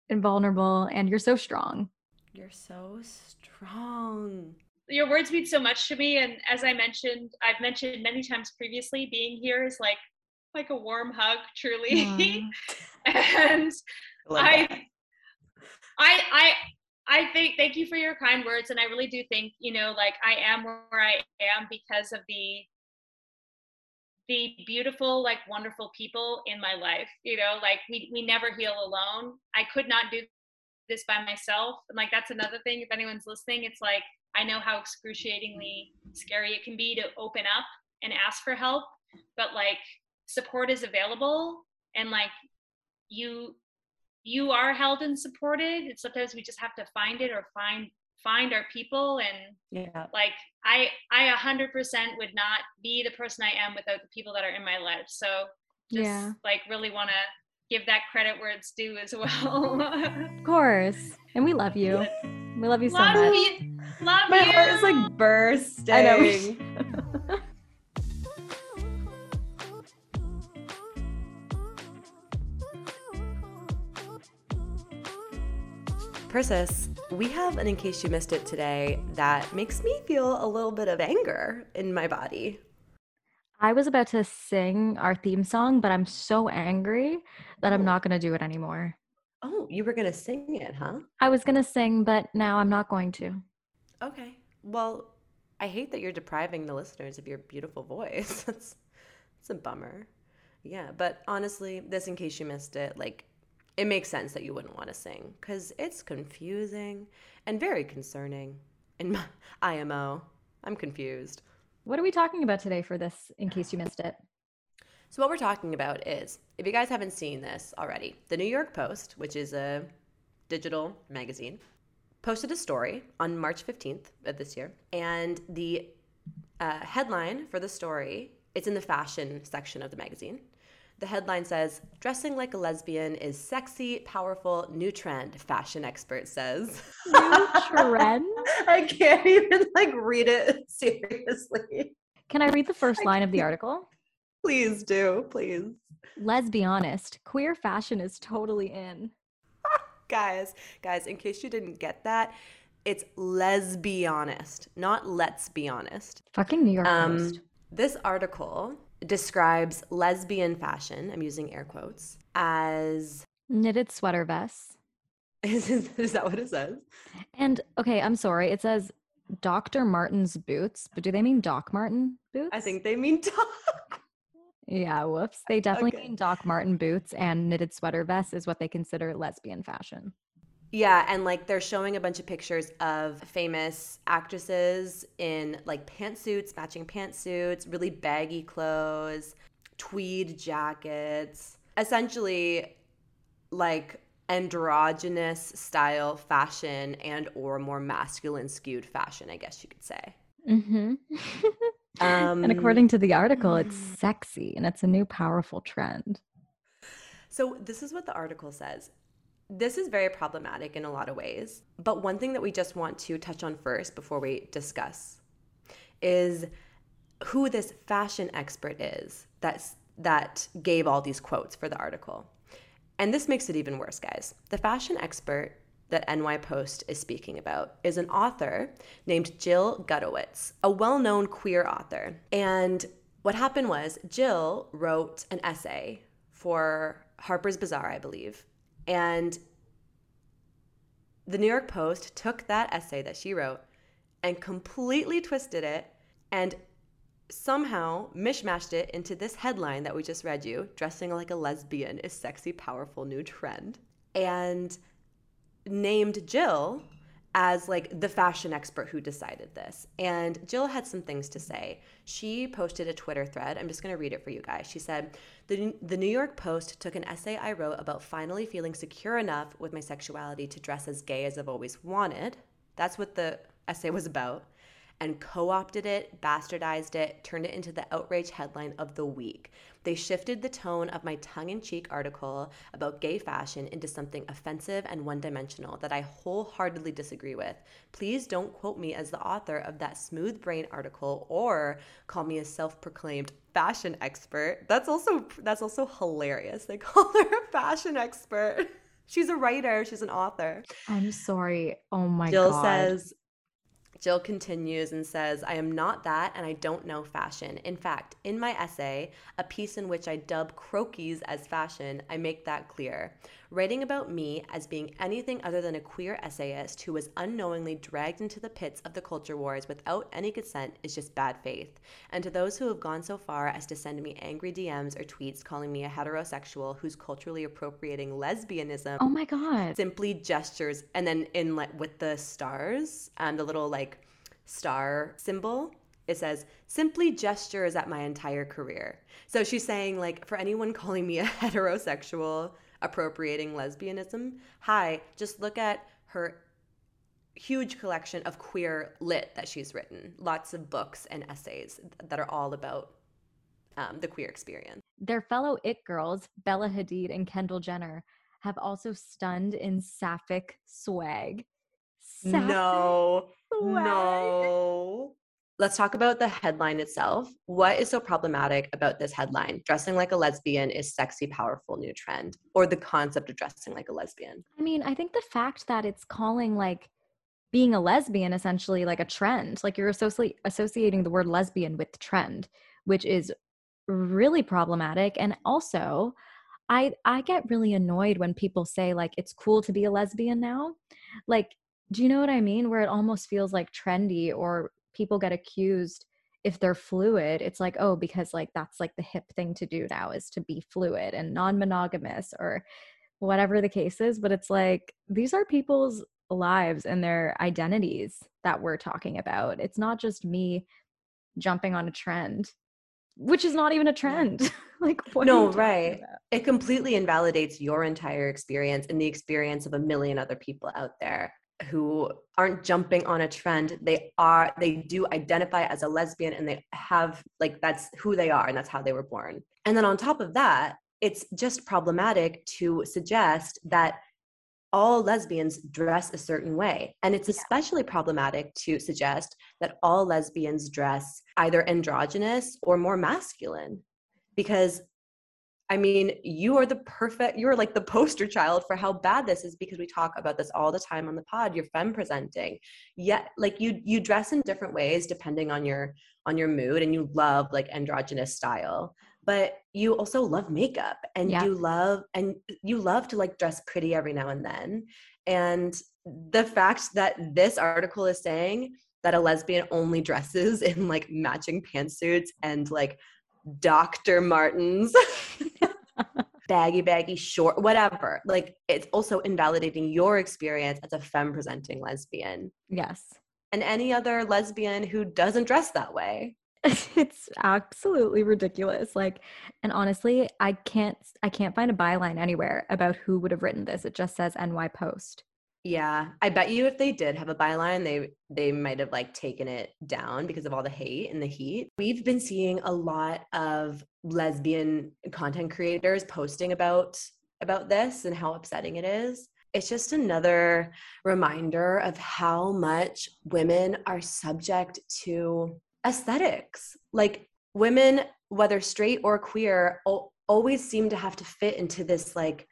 invulnerable and you're so strong you're so strong. Your words mean so much to me. And as I mentioned, I've mentioned many times previously, being here is like like a warm hug, truly. <laughs> and I, I, I, I think thank you for your kind words, and I really do think you know, like I am where I am because of the the beautiful, like wonderful people in my life. You know, like we we never heal alone. I could not do this by myself. And like that's another thing. If anyone's listening, it's like I know how excruciatingly scary it can be to open up and ask for help, but like support is available and like you you are held and supported. It's sometimes we just have to find it or find find our people and yeah like i i 100% would not be the person i am without the people that are in my life so just yeah. like really want to give that credit where it's due as well. <laughs> of course. And we love you. We love you so love much. You. Love My you. heart is like bursting. I know. <laughs> Persis, we have an in case you missed it today that makes me feel a little bit of anger in my body. I was about to sing our theme song, but I'm so angry that I'm oh. not going to do it anymore. Oh, you were going to sing it, huh? I was going to sing, but now I'm not going to. Okay. Well, I hate that you're depriving the listeners of your beautiful voice. <laughs> that's, that's a bummer. Yeah, but honestly, this, in case you missed it, like, it makes sense that you wouldn't want to sing because it's confusing and very concerning. In my <laughs> IMO, I'm confused. What are we talking about today for this, in case you missed it? So, what we're talking about is if you guys haven't seen this already, the New York Post, which is a digital magazine, posted a story on March 15th of this year. And the uh, headline for the story, it's in the fashion section of the magazine. The headline says, Dressing like a lesbian is sexy, powerful, new trend, fashion expert says. New trend? <laughs> I can't even like read it <laughs> seriously. Can I read the first line of the article? Please do, please. Let's be honest, queer fashion is totally in. <laughs> guys, guys, in case you didn't get that, it's let's be honest, not let's be honest. Fucking New York um, Post. This article describes lesbian fashion, I'm using air quotes, as knitted sweater vests. <laughs> Is, is, that what it says? And okay, I'm sorry. It says Dr. Martens boots, but do they mean Doc Martens boots? I think they mean Doc. Yeah, whoops. They definitely okay. mean Doc Martens boots and knitted sweater vests is what they consider lesbian fashion. Yeah, and like they're showing a bunch of pictures of famous actresses in like pantsuits, matching pantsuits, really baggy clothes, tweed jackets, essentially like androgynous style fashion and or more masculine skewed fashion, I guess you could say. Mm-hmm. <laughs> um, and according to the article, it's mm. sexy and it's a new powerful trend. So, this is what the article says. This is very problematic in a lot of ways. But one thing that we just want to touch on first before we discuss is who this fashion expert is that's, that gave all these quotes for the article. And this makes it even worse, guys. The fashion expert that NY Post is speaking about is an author named Jill Gutowitz, a well known queer author. And what happened was Jill wrote an essay for Harper's Bazaar, I believe. And the New York Post took that essay that she wrote and completely twisted it and somehow mishmashed it into this headline that we just read you dressing like a lesbian is sexy, powerful new trend. And named Jill as like the fashion expert who decided this. And Jill had some things to say. She posted a Twitter thread. I'm just going to read it for you guys. She said, the, the New York Post took an essay I wrote about finally feeling secure enough with my sexuality to dress as gay as I've always wanted. That's what the essay was about and co opted it, bastardized it, turned it into the outrage headline of the week. They shifted the tone of my tongue in cheek article about gay fashion into something offensive and one dimensional that I wholeheartedly disagree with. Please don't quote me as the author of that smooth brain article or call me a self proclaimed fashion expert. That's also that's also hilarious. They <laughs> call her a fashion expert. She's a writer, she's an author. I'm sorry. Oh my Jill god. Jill says Jill continues and says, I am not that and I don't know fashion. In fact, in my essay, a piece in which I dub croquis as fashion, I make that clear. Writing about me as being anything other than a queer essayist who was unknowingly dragged into the pits of the culture wars without any consent is just bad faith. And to those who have gone so far as to send me angry DMs or tweets calling me a heterosexual who's culturally appropriating lesbianism. Oh my God. Simply gestures. And then in like with the stars and the little like star symbol, it says simply gestures at my entire career. So she's saying like for anyone <laughs> calling me a heterosexual appropriating lesbianism. Hi, just look at her huge collection of queer lit that she's written. Lots of books and essays that are all about um, the queer experience. Their fellow it girls, Bella Hadid and Kendall Jenner, have also stunned in sapphic swag. Sapphic no, no. Let's talk about the headline itself. What is so problematic about this headline? Dressing like a lesbian is sexy, powerful new trend, or the concept of dressing like a lesbian? I mean, I think the fact that it's calling like being a lesbian essentially like a trend, like you're associating associating the word lesbian with trend, which is really problematic. And also, I I get really annoyed when people say like it's cool to be a lesbian now. Like, do you know what I mean? Where it almost feels like trendy or people get accused if they're fluid it's like oh because like that's like the hip thing to do now is to be fluid and non-monogamous or whatever the case is but it's like these are people's lives and their identities that we're talking about. It's not just me jumping on a trend which is not even a trend. <laughs> Like no right. about? it completely invalidates your entire experience and the experience of a million other people out there who aren't jumping on a trend they are they do identify as a lesbian and they have like that's who they are and that's how they were born. And then on top of that it's just problematic to suggest that all lesbians dress a certain way. And it's especially problematic to suggest that all lesbians dress either androgynous or more masculine because I mean, you are the perfect, you're like the poster child for how bad this is because we talk about this all the time on the pod. You're femme presenting. Yet like you you dress in different ways depending on your on your mood and you love like androgynous style. But you also love makeup and yeah. you love and you love to like dress pretty every now and then. And the fact that this article is saying that a lesbian only dresses <laughs> in like matching pantsuits and like Dr. Martens <laughs> baggy, baggy, short, whatever. Like it's also invalidating your experience as a femme presenting lesbian Yes. and any other lesbian who doesn't dress that way. <laughs> it's absolutely ridiculous. Like, and honestly, I can't I can't find a byline anywhere about who would have written this. It just says NY Post. Yeah, I bet you if they did have a byline, they they might have like taken it down because of all the hate and the heat. We've been seeing a lot of lesbian content creators posting about about this and how upsetting it is. It's just another reminder of how much women are subject to aesthetics. Like women, whether straight or queer, al- always seem to have to fit into this like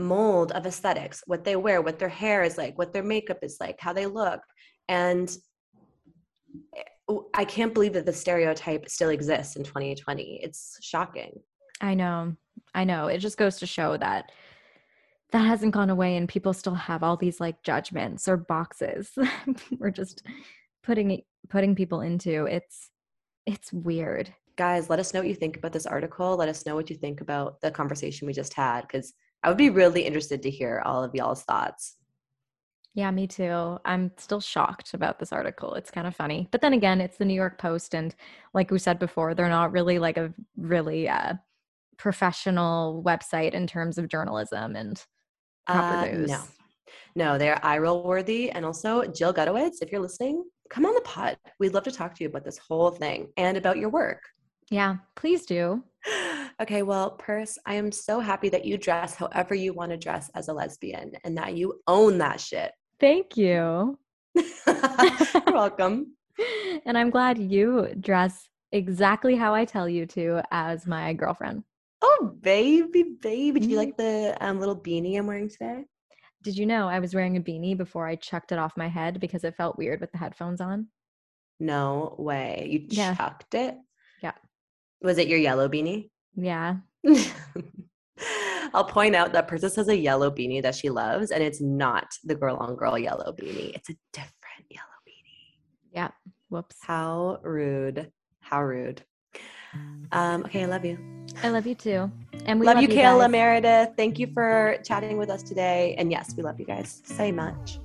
mold of aesthetics what they wear what their hair is like what their makeup is like how they look and eh, i can't believe that the stereotype still exists in 2020 it's shocking I know. I know. It just goes to show that that hasn't gone away and people still have all these like judgments or boxes <laughs> we're just putting putting people into. It's it's weird. guys let us know what you think about this article let us know what you think about the conversation we just had because i would be really interested to hear all of y'all's thoughts Yeah, me too. I'm still shocked about this article. It's kind of funny. But then again, it's the New York Post and like we said before, they're not really like a really uh professional website in terms of journalism and proper Uh, news. no no they're eye roll worthy and also jill gutowitz if you're listening come on the pod we'd love to talk to you about this whole thing and about your work Yeah, please do. okay, well, Pers, I am so happy that you dress however you want to dress as a lesbian and that you own that shit. Thank you. <laughs> You're welcome. <laughs> and I'm glad you dress exactly how I tell you to as my girlfriend. Oh, baby, baby. Do you Mhm. like the um, little beanie I'm wearing today? Did you know I was wearing a beanie before I chucked it off my head because it felt weird with the headphones on? No way. You Yeah. chucked it? Was it your yellow beanie? Yeah. <laughs> I'll point out that Princess has a yellow beanie that she loves, and it's not the girl on girl yellow beanie. It's a different yellow beanie. Yeah. Whoops. How rude. How rude. Um, okay, I love you. I love you too. And we love, you, Cayla guys. Meredith. Thank you for chatting with us today. And yes, we love you guys so much.